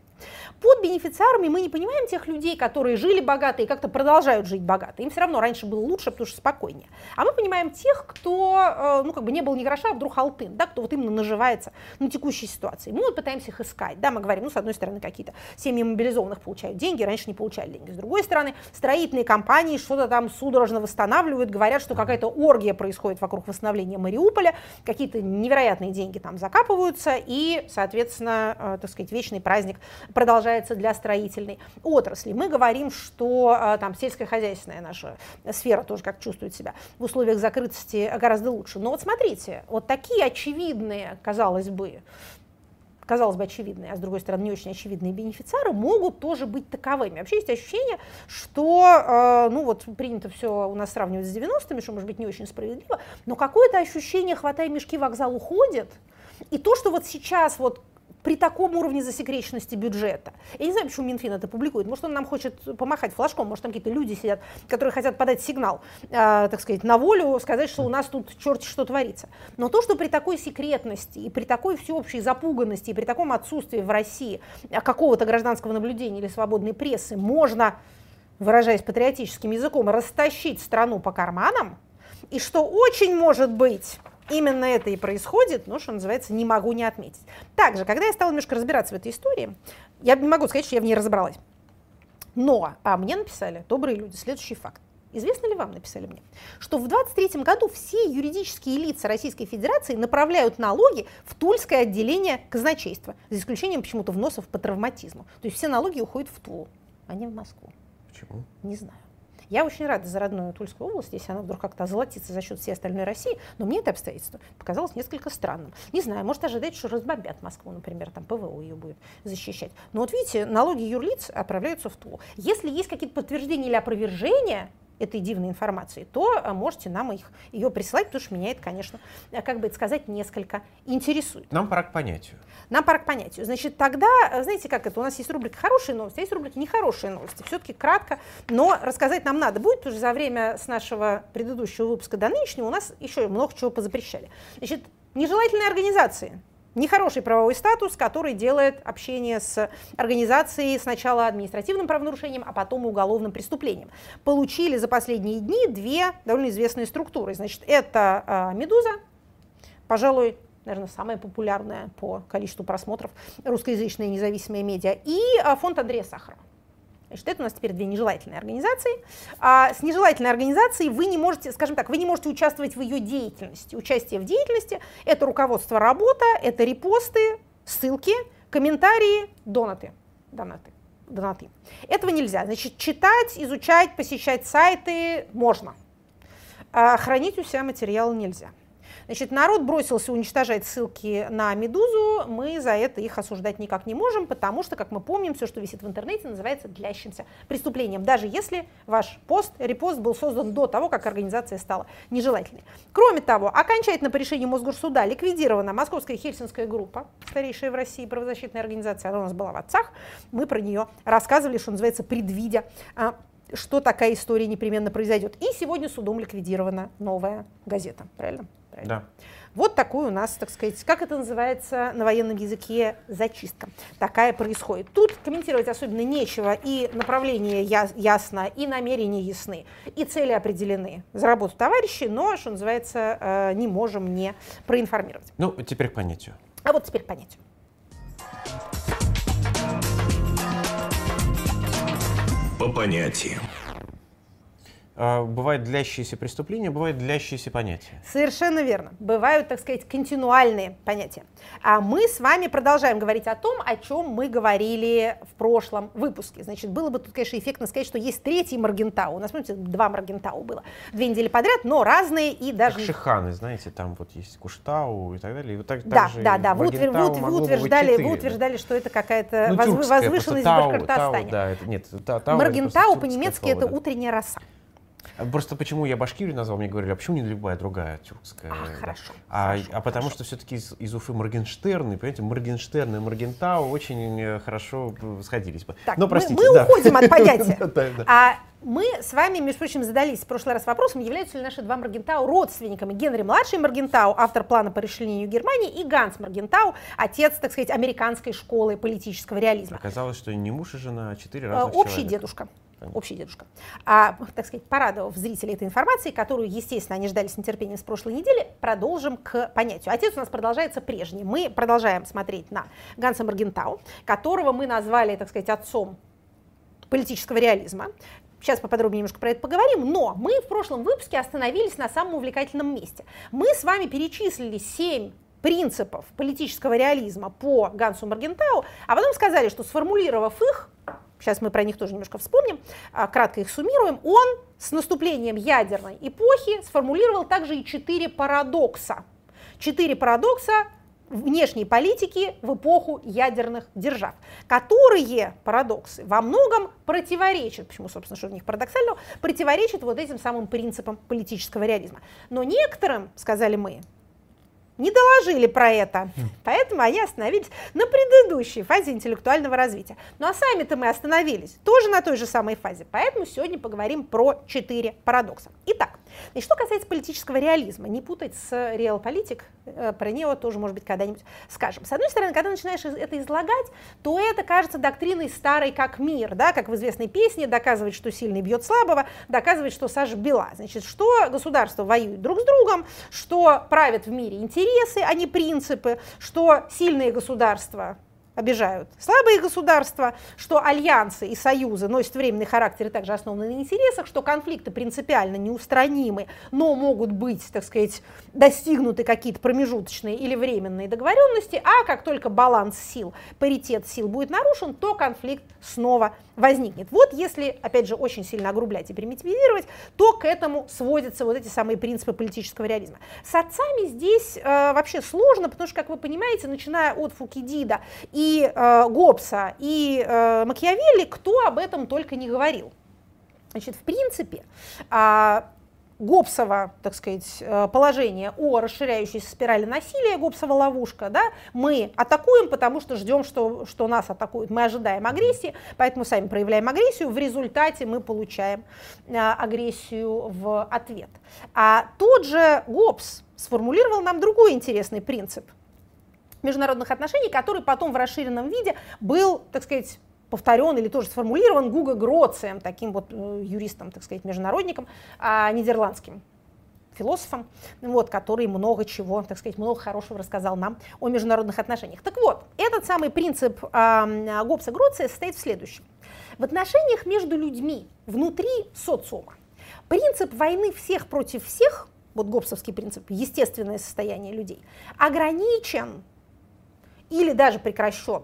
Под бенефициарами мы не понимаем тех людей, которые жили богато и как-то продолжают жить богато. Им все равно раньше было лучше, потому что спокойнее. А мы понимаем тех, кто, э, ну, как бы не был ни гроша, а вдруг алтын, да, кто вот именно наживается на текущей ситуации. Мы вот пытаемся их искать, да, мы говорим, ну, с одной стороны, какие-то семьи мобилизованных получают деньги, раньше не получали деньги. С другой стороны, строительные компании что-то там судорожно восстанавливают, говорят, что какая-то оргия происходит вокруг восстановления Мариуполя, какие-то невероятные деньги там закапываются, и, соответственно, э, так сказать, вечный праздник продолжается для строительной отрасли. Мы говорим, что э, там сельскохозяйственная наша сфера тоже как чувствует себя в условиях закрытости гораздо лучше. Но вот смотрите, вот такие очевидные, казалось бы, казалось бы, очевидные, а с другой стороны, не очень очевидные бенефициары могут тоже быть таковыми. Вообще есть ощущение, что, э, ну вот, принято все у нас сравнивать с 90-ми, что, может быть, не очень справедливо, но какое-то ощущение, хватай мешки, вокзал уходит, и то, что вот сейчас вот при таком уровне засекреченности бюджета. Я не знаю, почему Минфин это публикует. Может, он нам хочет помахать флажком, может, там какие-то люди сидят, которые хотят подать сигнал, э, так сказать, на волю, сказать, что у нас тут черт что творится. Но то, что при такой секретности и при такой всеобщей запуганности и при таком отсутствии в России какого-то гражданского наблюдения или свободной прессы можно, выражаясь патриотическим языком, растащить страну по карманам, и что очень может быть Именно это и происходит, ну, что называется, не могу не отметить. Также, когда я стала немножко разбираться в этой истории, я не могу сказать, что я в ней разобралась. Но а мне написали добрые люди следующий факт. Известно ли вам, написали мне, что в 23 году все юридические лица Российской Федерации направляют налоги в Тульское отделение казначейства, за исключением почему-то вносов по травматизму. То есть все налоги уходят в Тулу, а не в Москву. Почему? Не знаю. Я очень рада за родную Тульскую область, если она вдруг как-то озолотится за счет всей остальной России, но мне это обстоятельство показалось несколько странным. Не знаю, может ожидать, что разбомбят Москву, например, там ПВО ее будет защищать. Но вот видите, налоги юрлиц отправляются в Тулу. Если есть какие-то подтверждения или опровержения, этой дивной информации, то а, можете нам их, ее присылать, потому что меня это, конечно, а, как бы это сказать, несколько интересует. Нам пора к понятию. Нам пора к понятию. Значит, тогда, а, знаете, как это, у нас есть рубрика «Хорошие новости», а есть рубрика «Нехорошие новости». Все-таки кратко, но рассказать нам надо будет, потому что за время с нашего предыдущего выпуска до нынешнего у нас еще много чего позапрещали. Значит, нежелательные организации – нехороший правовой статус, который делает общение с организацией сначала административным правонарушением, а потом уголовным преступлением. Получили за последние дни две довольно известные структуры. Значит, это э, «Медуза», пожалуй, наверное, самая популярная по количеству просмотров русскоязычная независимая медиа, и э, фонд Андрея Сахарова. Значит, это у нас теперь две нежелательные организации. А с нежелательной организацией вы не можете, скажем так, вы не можете участвовать в ее деятельности. Участие в деятельности – это руководство работа, это репосты, ссылки, комментарии, донаты. Донаты. до ноты. Этого нельзя. Значит, читать, изучать, посещать сайты можно. А хранить у себя материалы нельзя. Значит, народ бросился уничтожать ссылки на «Медузу», мы за это их осуждать никак не можем, потому что, как мы помним, все, что висит в интернете, называется длящимся преступлением, даже если ваш пост, репост был создан до того, как организация стала нежелательной. Кроме того, окончательно по решению Мосгорсуда ликвидирована Московская Хельсинская группа, старейшая в России правозащитная организация, она у нас была в отцах, мы про нее рассказывали, что называется, предвидя а, что такая история непременно произойдет. И сегодня судом ликвидирована новая газета. Правильно? Да. Вот такой у нас, так сказать, как это называется на военном языке, зачистка. Такая происходит. Тут комментировать особенно нечего, и направление ясно, и намерения ясны, и цели определены за работу товарищей, но, что называется, э, не можем не проинформировать. Ну, теперь к понятию. А вот теперь к понятию. По понятиям. А, бывают длящиеся преступления, бывают длящиеся понятия. Совершенно верно. Бывают, так сказать, континуальные понятия. А мы с вами продолжаем говорить о том, о чем мы говорили в прошлом выпуске. Значит, было бы тут, конечно, эффектно сказать, что есть третий Маргентау. У нас, помните, два Маргентау было. Две недели подряд, но разные и даже... Как Шиханы, знаете, там вот есть Куштау и так далее. И вот так, да, да, да. Вы, утвер, вы, утверждали, вы утверждали, что это какая-то ну, воз, возвышенность в Башкортостане. Тау, да, это, нет, тау, Маргентау по-немецки это утренняя роса. Просто почему я Башкирию назвал, мне говорили, а почему не любая другая тюркская? А, хорошо. А, хорошо, а потому что все-таки из, из Уфы Моргенштерн, и, понимаете, Моргенштерн и Моргентау очень э, хорошо сходились бы. Так, Но, простите, мы, мы да. уходим от понятия. А мы с вами, между прочим, задались в прошлый раз вопросом, являются ли наши два Маргентау родственниками. Генри младший Маргентау, автор плана по расчленению Германии, и Ганс Маргентау, отец, так сказать, американской школы политического реализма. Оказалось, что не муж и жена, а четыре разных Общий человека. дедушка общий дедушка, а, так сказать, порадовав зрителей этой информации, которую, естественно, они ждали с нетерпением с прошлой недели, продолжим к понятию. Отец у нас продолжается прежний. Мы продолжаем смотреть на Ганса Маргентау, которого мы назвали, так сказать, отцом политического реализма. Сейчас поподробнее немножко про это поговорим, но мы в прошлом выпуске остановились на самом увлекательном месте. Мы с вами перечислили семь принципов политического реализма по Гансу Маргентау, а потом сказали, что сформулировав их, сейчас мы про них тоже немножко вспомним, а, кратко их суммируем, он с наступлением ядерной эпохи сформулировал также и четыре парадокса. Четыре парадокса внешней политики в эпоху ядерных держав, которые, парадоксы, во многом противоречат, почему, собственно, что в них парадоксально, противоречат вот этим самым принципам политического реализма. Но некоторым, сказали мы, не доложили про это. Поэтому они остановились на предыдущей фазе интеллектуального развития. Ну а сами-то мы остановились тоже на той же самой фазе. Поэтому сегодня поговорим про четыре парадокса. Итак, и что касается политического реализма, не путать с реал-политик, э, про него тоже, может быть, когда-нибудь скажем. С одной стороны, когда начинаешь это излагать, то это кажется доктриной старой как мир, да, как в известной песне, доказывать, что сильный бьет слабого, доказывать, что Саша бела. Значит, что государства воюют друг с другом, что правят в мире интересы, а не принципы, что сильные государства обижают слабые государства, что альянсы и союзы носят временный характер и также основаны на интересах, что конфликты принципиально неустранимы, но могут быть, так сказать, достигнуты какие-то промежуточные или временные договоренности, а как только баланс сил, паритет сил будет нарушен, то конфликт снова возникнет. Вот если, опять же, очень сильно огрублять и примитивизировать, то к этому сводятся вот эти самые принципы политического реализма. С отцами здесь э, вообще сложно, потому что, как вы понимаете, начиная от Фукидида и э, Гоббса и э, Макиавелли, кто об этом только не говорил. Значит, в принципе, э, Гоббсова, так сказать, э, положение о расширяющейся спирали насилия, Гоббсова ловушка, да, мы атакуем, потому что ждем, что, что нас атакуют, мы ожидаем агрессии, поэтому сами проявляем агрессию, в результате мы получаем а, агрессию в ответ. А тот же Гоббс сформулировал нам другой интересный принцип международных отношений, который потом в расширенном виде был, так сказать, повторен или тоже сформулирован Гуго Гроцием, таким вот э, юристом, так сказать, международником, а, нидерландским философом, вот, который много чего, так сказать, много хорошего рассказал нам о международных отношениях. Так вот, этот самый принцип э, Гоббса Гроция состоит в следующем. В отношениях между людьми внутри социума принцип войны всех против всех, вот гоббсовский принцип, естественное состояние людей, ограничен или даже прекращен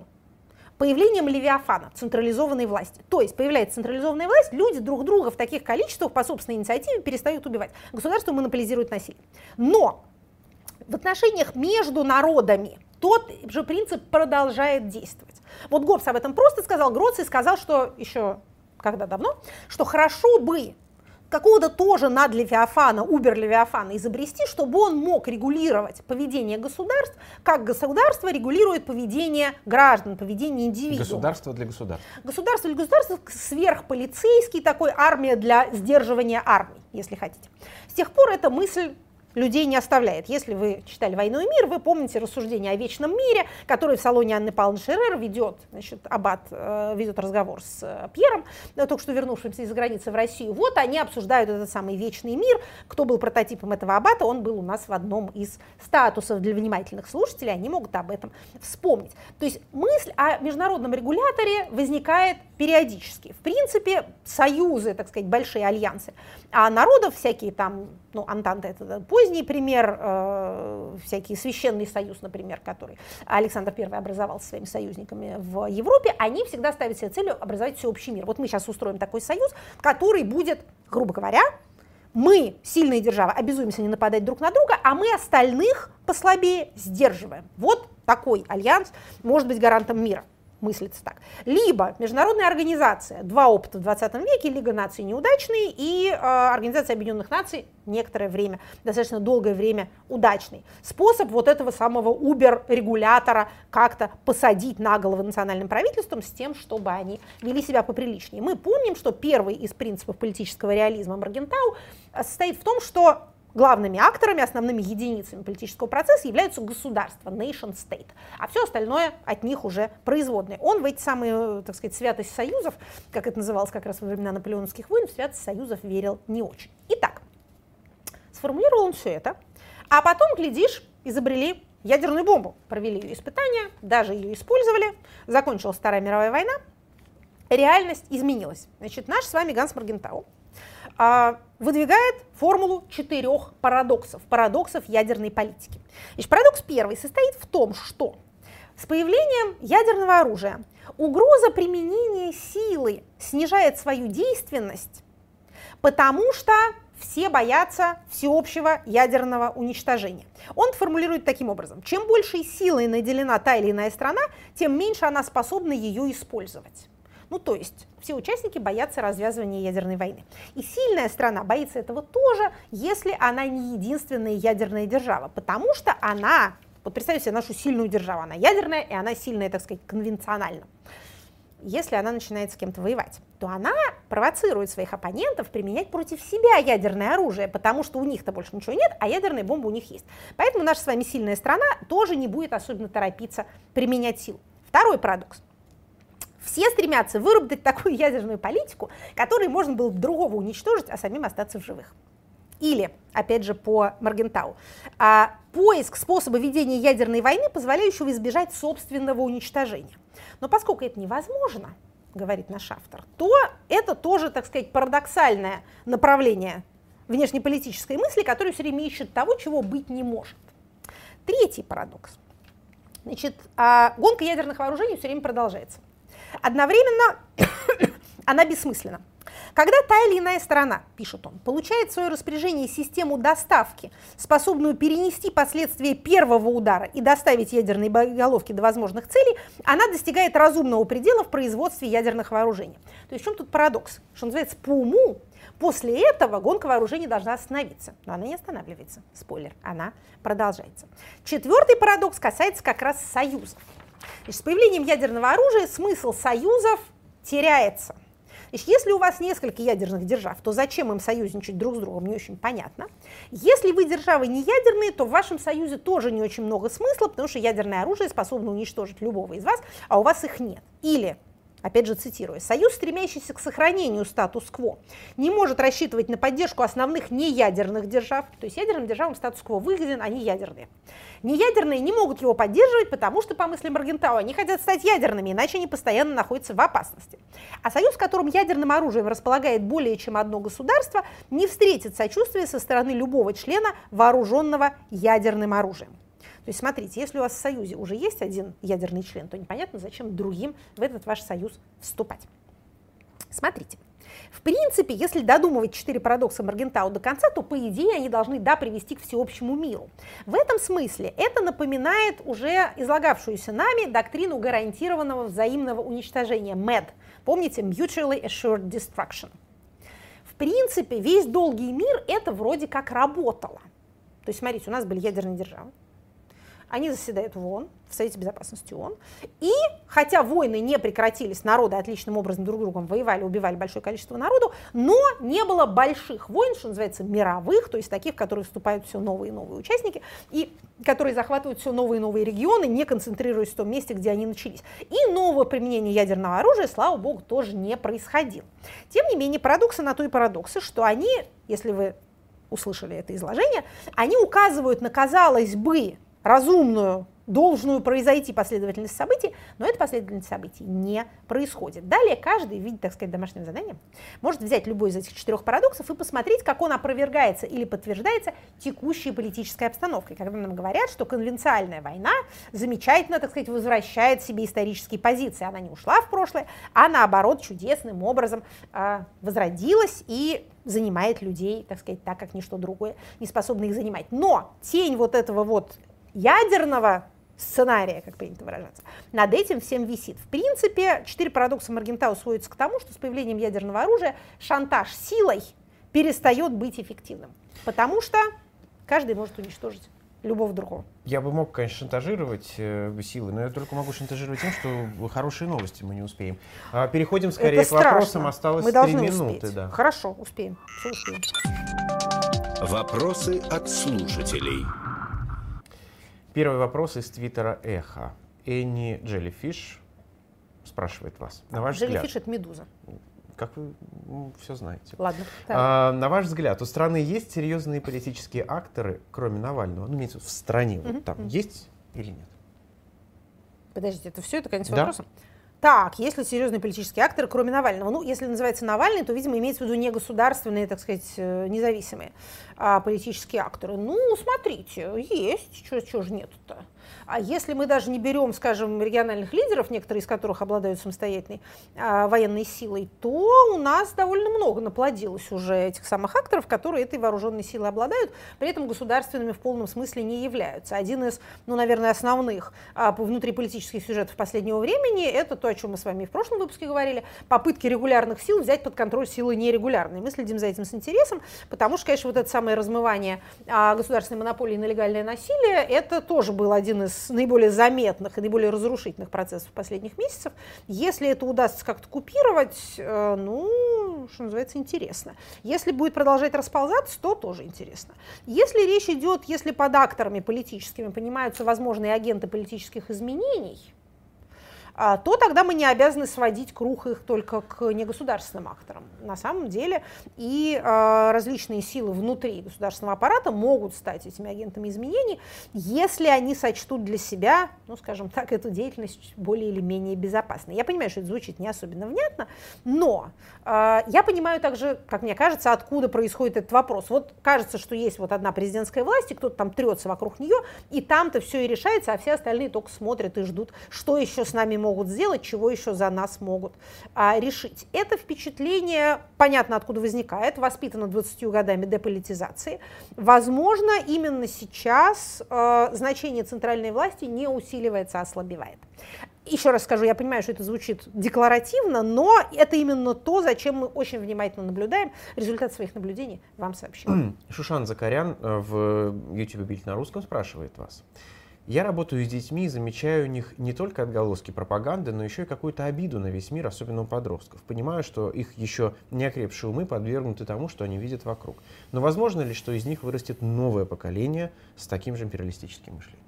появлением Левиафана, централизованной власти. То есть появляется централизованная власть, люди друг друга в таких количествах по собственной инициативе перестают убивать. Государство монополизирует насилие. Но в отношениях между народами тот же принцип продолжает действовать. Вот Гоббс об этом просто сказал, Гроций сказал, что еще когда давно, что хорошо бы какого-то тоже над Левиафана, Убер Левиафана изобрести, чтобы он мог регулировать поведение государств, как государство регулирует поведение граждан, поведение индивидуумов. Государство для государства. Государство для государства сверхполицейский такой армия для сдерживания армии, если хотите. С тех пор эта мысль людей не оставляет. Если вы читали «Войну и мир», вы помните рассуждение о вечном мире, который в салоне Анны Павловны Шерер ведет, значит, Аббат э, ведет разговор с э, Пьером, э, только что вернувшимся из-за границы в Россию. Вот они обсуждают этот самый вечный мир. Кто был прототипом этого Аббата, он был у нас в одном из статусов для внимательных слушателей, они могут об этом вспомнить. То есть мысль о международном регуляторе возникает периодически. В принципе, союзы, так сказать, большие альянсы, а народов всякие там, ну, Антанта это поздний пример, э, всякий священный союз, например, который Александр I образовал со своими союзниками в Европе, они всегда ставят себе целью образовать всеобщий мир. Вот мы сейчас устроим такой союз, который будет, грубо говоря, мы, сильные державы, обязуемся не нападать друг на друга, а мы остальных послабее сдерживаем. Вот такой альянс может быть гарантом мира мыслится так. Либо международная организация, два опыта в 20 веке, Лига наций неудачный и э, Организация Объединенных Наций некоторое время, достаточно долгое время удачный. Способ вот этого самого Убер-регулятора как-то посадить на головы национальным правительством с тем, чтобы они вели себя поприличнее. Мы помним, что первый из принципов политического реализма Маргентау состоит в том, что главными акторами, основными единицами политического процесса являются государства, nation state, а все остальное от них уже производное. Он в эти самые, так сказать, святость союзов, как это называлось как раз во времена наполеоновских войн, в святость союзов верил не очень. Итак, сформулировал он все это, а потом, глядишь, изобрели ядерную бомбу, провели ее испытания, даже ее использовали, закончилась Вторая мировая война, реальность изменилась. Значит, наш с вами Ганс Маргентау выдвигает формулу четырех парадоксов, парадоксов ядерной политики. Значит, парадокс первый состоит в том, что с появлением ядерного оружия угроза применения силы снижает свою действенность, потому что все боятся всеобщего ядерного уничтожения. Он формулирует таким образом. Чем большей силой наделена та или иная страна, тем меньше она способна ее использовать. Ну, то есть все участники боятся развязывания ядерной войны. И сильная страна боится этого тоже, если она не единственная ядерная держава, потому что она, вот представьте себе нашу сильную державу, она ядерная, и она сильная, так сказать, конвенционально. Если она начинает с кем-то воевать, то она провоцирует своих оппонентов применять против себя ядерное оружие, потому что у них-то больше ничего нет, а ядерная бомба у них есть. Поэтому наша с вами сильная страна тоже не будет особенно торопиться применять силу. Второй парадокс. Все стремятся выработать такую ядерную политику, которой можно было другого уничтожить, а самим остаться в живых. Или, опять же, по Маргентау, а, поиск способа ведения ядерной войны, позволяющего избежать собственного уничтожения. Но поскольку это невозможно, говорит наш автор, то это тоже, так сказать, парадоксальное направление внешнеполитической мысли, которое все время ищет того, чего быть не может. Третий парадокс. Значит, а гонка ядерных вооружений все время продолжается. Одновременно она бессмысленна. Когда та или иная сторона, пишет он, получает в свое распоряжение систему доставки, способную перенести последствия первого удара и доставить ядерные боеголовки до возможных целей, она достигает разумного предела в производстве ядерных вооружений. То есть в чем тут парадокс? Что называется, по уму После этого гонка вооружений должна остановиться. Но она не останавливается. Спойлер, она продолжается. Четвертый парадокс касается как раз союзов. Значит, с появлением ядерного оружия смысл союзов теряется. Значит, если у вас несколько ядерных держав, то зачем им союзничать друг с другом, не очень понятно. Если вы державы не ядерные, то в вашем союзе тоже не очень много смысла, потому что ядерное оружие способно уничтожить любого из вас, а у вас их нет. Или опять же цитирую, «Союз, стремящийся к сохранению статус-кво, не может рассчитывать на поддержку основных неядерных держав». То есть ядерным державам статус-кво выгоден, они ядерные. Неядерные не могут его поддерживать, потому что, по мыслям Маргентау, они хотят стать ядерными, иначе они постоянно находятся в опасности. А союз, в котором ядерным оружием располагает более чем одно государство, не встретит сочувствия со стороны любого члена, вооруженного ядерным оружием. То есть смотрите, если у вас в Союзе уже есть один ядерный член, то непонятно, зачем другим в этот ваш Союз вступать. Смотрите, в принципе, если додумывать четыре парадокса Маргентау до конца, то, по идее, они должны, да, привести к всеобщему миру. В этом смысле это напоминает уже излагавшуюся нами доктрину гарантированного взаимного уничтожения, MAD. Помните? Mutually Assured Destruction. В принципе, весь долгий мир это вроде как работало. То есть, смотрите, у нас были ядерные державы, они заседают в ООН, в Совете Безопасности ООН. И хотя войны не прекратились, народы отличным образом друг другом воевали, убивали большое количество народу, но не было больших войн, что называется, мировых, то есть таких, в которые вступают все новые и новые участники, и которые захватывают все новые и новые регионы, не концентрируясь в том месте, где они начались. И нового применения ядерного оружия, слава богу, тоже не происходило. Тем не менее, парадоксы на то и парадоксы, что они, если вы услышали это изложение, они указывают на, казалось бы, разумную, должную произойти последовательность событий, но эта последовательность событий не происходит. Далее каждый в виде, так сказать, домашнего задания может взять любой из этих четырех парадоксов и посмотреть, как он опровергается или подтверждается текущей политической обстановкой. Когда нам говорят, что конвенциальная война замечательно, так сказать, возвращает себе исторические позиции. Она не ушла в прошлое, а наоборот чудесным образом э, возродилась и занимает людей, так сказать, так, как ничто другое не способно их занимать. Но тень вот этого вот ядерного сценария, как принято выражаться, над этим всем висит. В принципе, четыре парадокса Маргентау сводятся к тому, что с появлением ядерного оружия шантаж силой перестает быть эффективным, потому что каждый может уничтожить любого другого. Я бы мог, конечно, шантажировать э, силы, но я только могу шантажировать тем, что хорошие новости мы не успеем. А переходим скорее Это к вопросам. Осталось мы три минуты. Успеть. Да. Хорошо, успеем. Все успеем. Вопросы от слушателей. Первый вопрос из твиттера Эхо. Энни Джеллифиш спрашивает вас. На ваш Джеллифиш взгляд, это медуза. как вы ну, все знаете, Ладно. так. а, на ваш взгляд, у страны есть серьезные политические акторы, кроме Навального? Ну, имеется в стране, вот там есть или нет? Подождите, это все, это конец Да. вопроса? Так, если серьезные политические акторы, кроме Навального, ну, если называется Навальный, то, видимо, имеется в виду не государственные, так сказать, э, независимые а, политические акторы. Ну, смотрите, есть, чего же нет-то. А если мы даже не берем, скажем, региональных лидеров, некоторые из которых обладают самостоятельной а, военной силой, то у нас довольно много наплодилось уже этих самых акторов, которые этой вооруженной силой обладают, при этом государственными в полном смысле не являются. Один из, ну, наверное, основных а, по- внутриполитических сюжетов последнего времени это то, о чем мы с вами и в прошлом выпуске говорили, попытки регулярных сил взять под контроль силы нерегулярные. Мы следим за этим с интересом, потому что, конечно, вот это самое размывание а, государственной монополии на легальное насилие, это тоже был один из наиболее заметных и наиболее разрушительных процессов последних месяцев. Если это удастся как-то купировать, э, ну, что называется, интересно. Если будет продолжать расползаться, то тоже интересно. Если речь идет, если под акторами политическими понимаются возможные агенты политических изменений, то тогда мы не обязаны сводить круг их только к негосударственным акторам. На самом деле и а, различные силы внутри государственного аппарата могут стать этими агентами изменений, если они сочтут для себя, ну, скажем так, эту деятельность более или менее безопасной. Я понимаю, что это звучит не особенно внятно, но а, я понимаю также, как мне кажется, откуда происходит этот вопрос. Вот кажется, что есть вот одна президентская власть, и кто-то там трется вокруг нее, и там-то все и решается, а все остальные только смотрят и ждут, что еще с нами могут сделать, чего еще за нас могут а, решить. Это впечатление, понятно, откуда возникает, воспитано 20 годами деполитизации. Возможно, именно сейчас э, значение центральной власти не усиливается, а ослабевает. Еще раз скажу, я понимаю, что это звучит декларативно, но это именно то, зачем мы очень внимательно наблюдаем. Результат своих наблюдений вам сообщим. Шушан Закарян э, в YouTube Бильд на русском спрашивает вас. Я работаю с детьми и замечаю у них не только отголоски пропаганды, но еще и какую-то обиду на весь мир, особенно у подростков. Понимаю, что их еще не окрепшие умы подвергнуты тому, что они видят вокруг. Но возможно ли, что из них вырастет новое поколение с таким же империалистическим мышлением?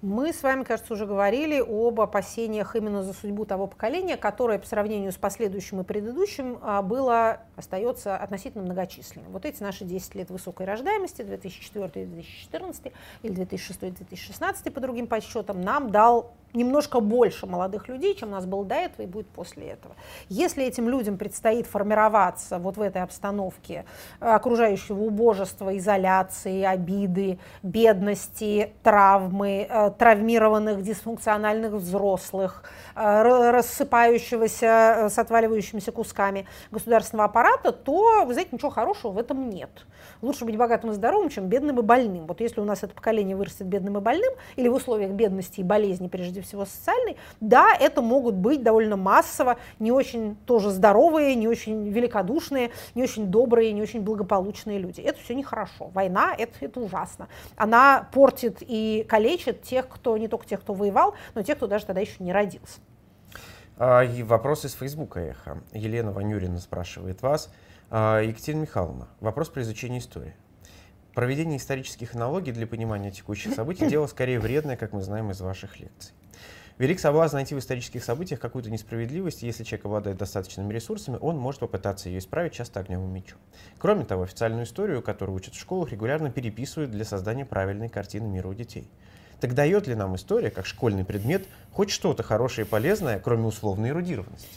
Мы с вами, кажется, уже говорили об опасениях именно за судьбу того поколения, которое по сравнению с последующим и предыдущим а, было, остается относительно многочисленным. Вот эти наши 10 лет высокой рождаемости, 2004-2014 или 2006-2016 по другим подсчетам, нам дал немножко больше молодых людей, чем у нас было до этого и будет после этого. Если этим людям предстоит формироваться вот в этой обстановке э, окружающего убожества, изоляции, обиды, бедности, травмы, э, травмированных, дисфункциональных взрослых, э, рассыпающегося с отваливающимися кусками государственного аппарата, то, вы знаете, ничего хорошего в этом нет. Лучше быть богатым и здоровым, чем бедным и больным. Вот если у нас это поколение вырастет бедным и больным, или в условиях бедности и болезни, прежде всего социальной, да, это могут быть довольно массово не очень тоже здоровые, не очень великодушные, не очень добрые, не очень благополучные люди. Это все нехорошо. Война это, это ужасно. Она портит и калечит тех, кто не только тех, кто воевал, но тех, кто даже тогда еще не родился. А, и вопрос из Фейсбука «Эхо». Елена Ванюрина спрашивает вас. А, Екатерина Михайловна, вопрос про изучение истории. Проведение исторических аналогий для понимания текущих событий – дело скорее вредное, как мы знаем из ваших лекций. Велик соблазн найти в исторических событиях какую-то несправедливость, и если человек обладает достаточными ресурсами, он может попытаться ее исправить часто огневым мечом. Кроме того, официальную историю, которую учат в школах, регулярно переписывают для создания правильной картины мира у детей. Так дает ли нам история, как школьный предмет, хоть что-то хорошее и полезное, кроме условной эрудированности?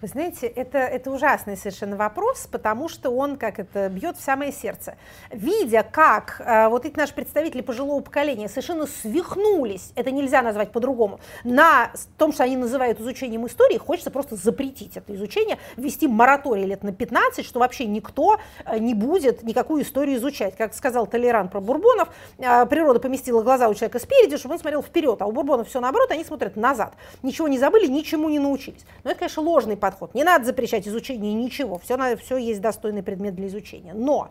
Вы знаете, это, это ужасный совершенно вопрос, потому что он как это бьет в самое сердце. Видя, как э, вот эти наши представители пожилого поколения совершенно свихнулись, это нельзя назвать по-другому, на том, что они называют изучением истории, хочется просто запретить это изучение, ввести мораторий лет на 15, что вообще никто э, не будет никакую историю изучать. Как сказал Толеран про Бурбонов, э, природа поместила глаза у человека спереди, чтобы он смотрел вперед, а у Бурбонов все наоборот, они смотрят назад. Ничего не забыли, ничему не научились. Но это, конечно, ложный подход. Не надо запрещать изучение ничего, все, все есть достойный предмет для изучения. Но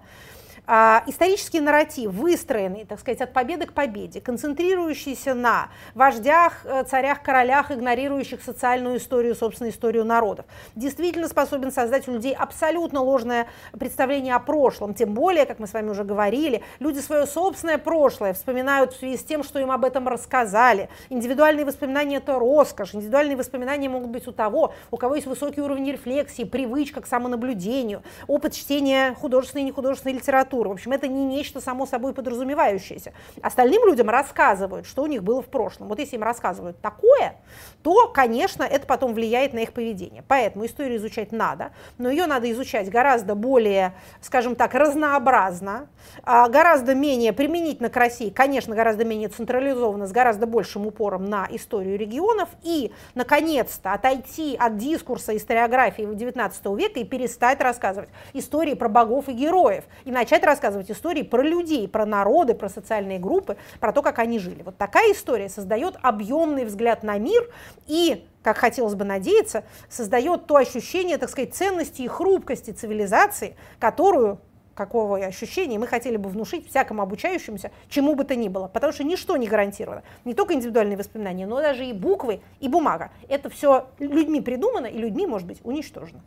исторический нарратив, выстроенный, так сказать, от победы к победе, концентрирующийся на вождях, э, царях, королях, игнорирующих социальную историю, собственную историю народов, действительно способен создать у людей абсолютно ложное представление о прошлом. Тем более, как мы с вами уже говорили, люди свое собственное прошлое вспоминают в связи с тем, что им об этом рассказали. Индивидуальные воспоминания – это роскошь. Индивидуальные воспоминания могут быть у того, у кого есть высокий уровень рефлексии, привычка к самонаблюдению, опыт чтения художественной и нехудожественной литературы культуры. В общем, это не нечто само собой подразумевающееся. Остальным людям рассказывают, что у них было в прошлом. Вот если им рассказывают такое, то, конечно, это потом влияет на их поведение. Поэтому историю изучать надо, но ее надо изучать гораздо более, скажем так, разнообразно, а, гораздо менее применительно к России, конечно, гораздо менее централизованно, с гораздо большим упором на историю регионов и, наконец-то, отойти от дискурса историографии XIX века и перестать рассказывать истории про богов и героев и начать рассказывать истории про людей, про народы, про социальные группы, про то, как они жили. Вот такая история создает объемный взгляд на мир и как хотелось бы надеяться, создает то ощущение, так сказать, ценности и хрупкости цивилизации, которую какого ощущения мы хотели бы внушить всякому обучающемуся, чему бы то ни было. Потому что ничто не гарантировано. Не только индивидуальные воспоминания, но даже и буквы, и бумага. Это все людьми придумано и людьми может быть уничтожено.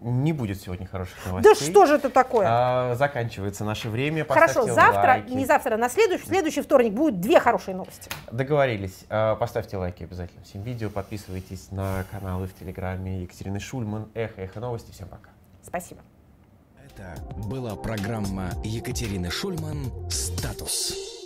Не будет сегодня хороших новостей. Да что же это такое? А, заканчивается наше время. Хорошо, завтра, лайки. не завтра, а на следующий, следующий вторник будет две хорошие новости. Договорились. А, поставьте лайки обязательно всем видео, подписывайтесь на каналы в Телеграме Екатерины Шульман, Эхо, Эхо Новости. Всем пока. Спасибо. Это была программа Екатерины Шульман «Статус».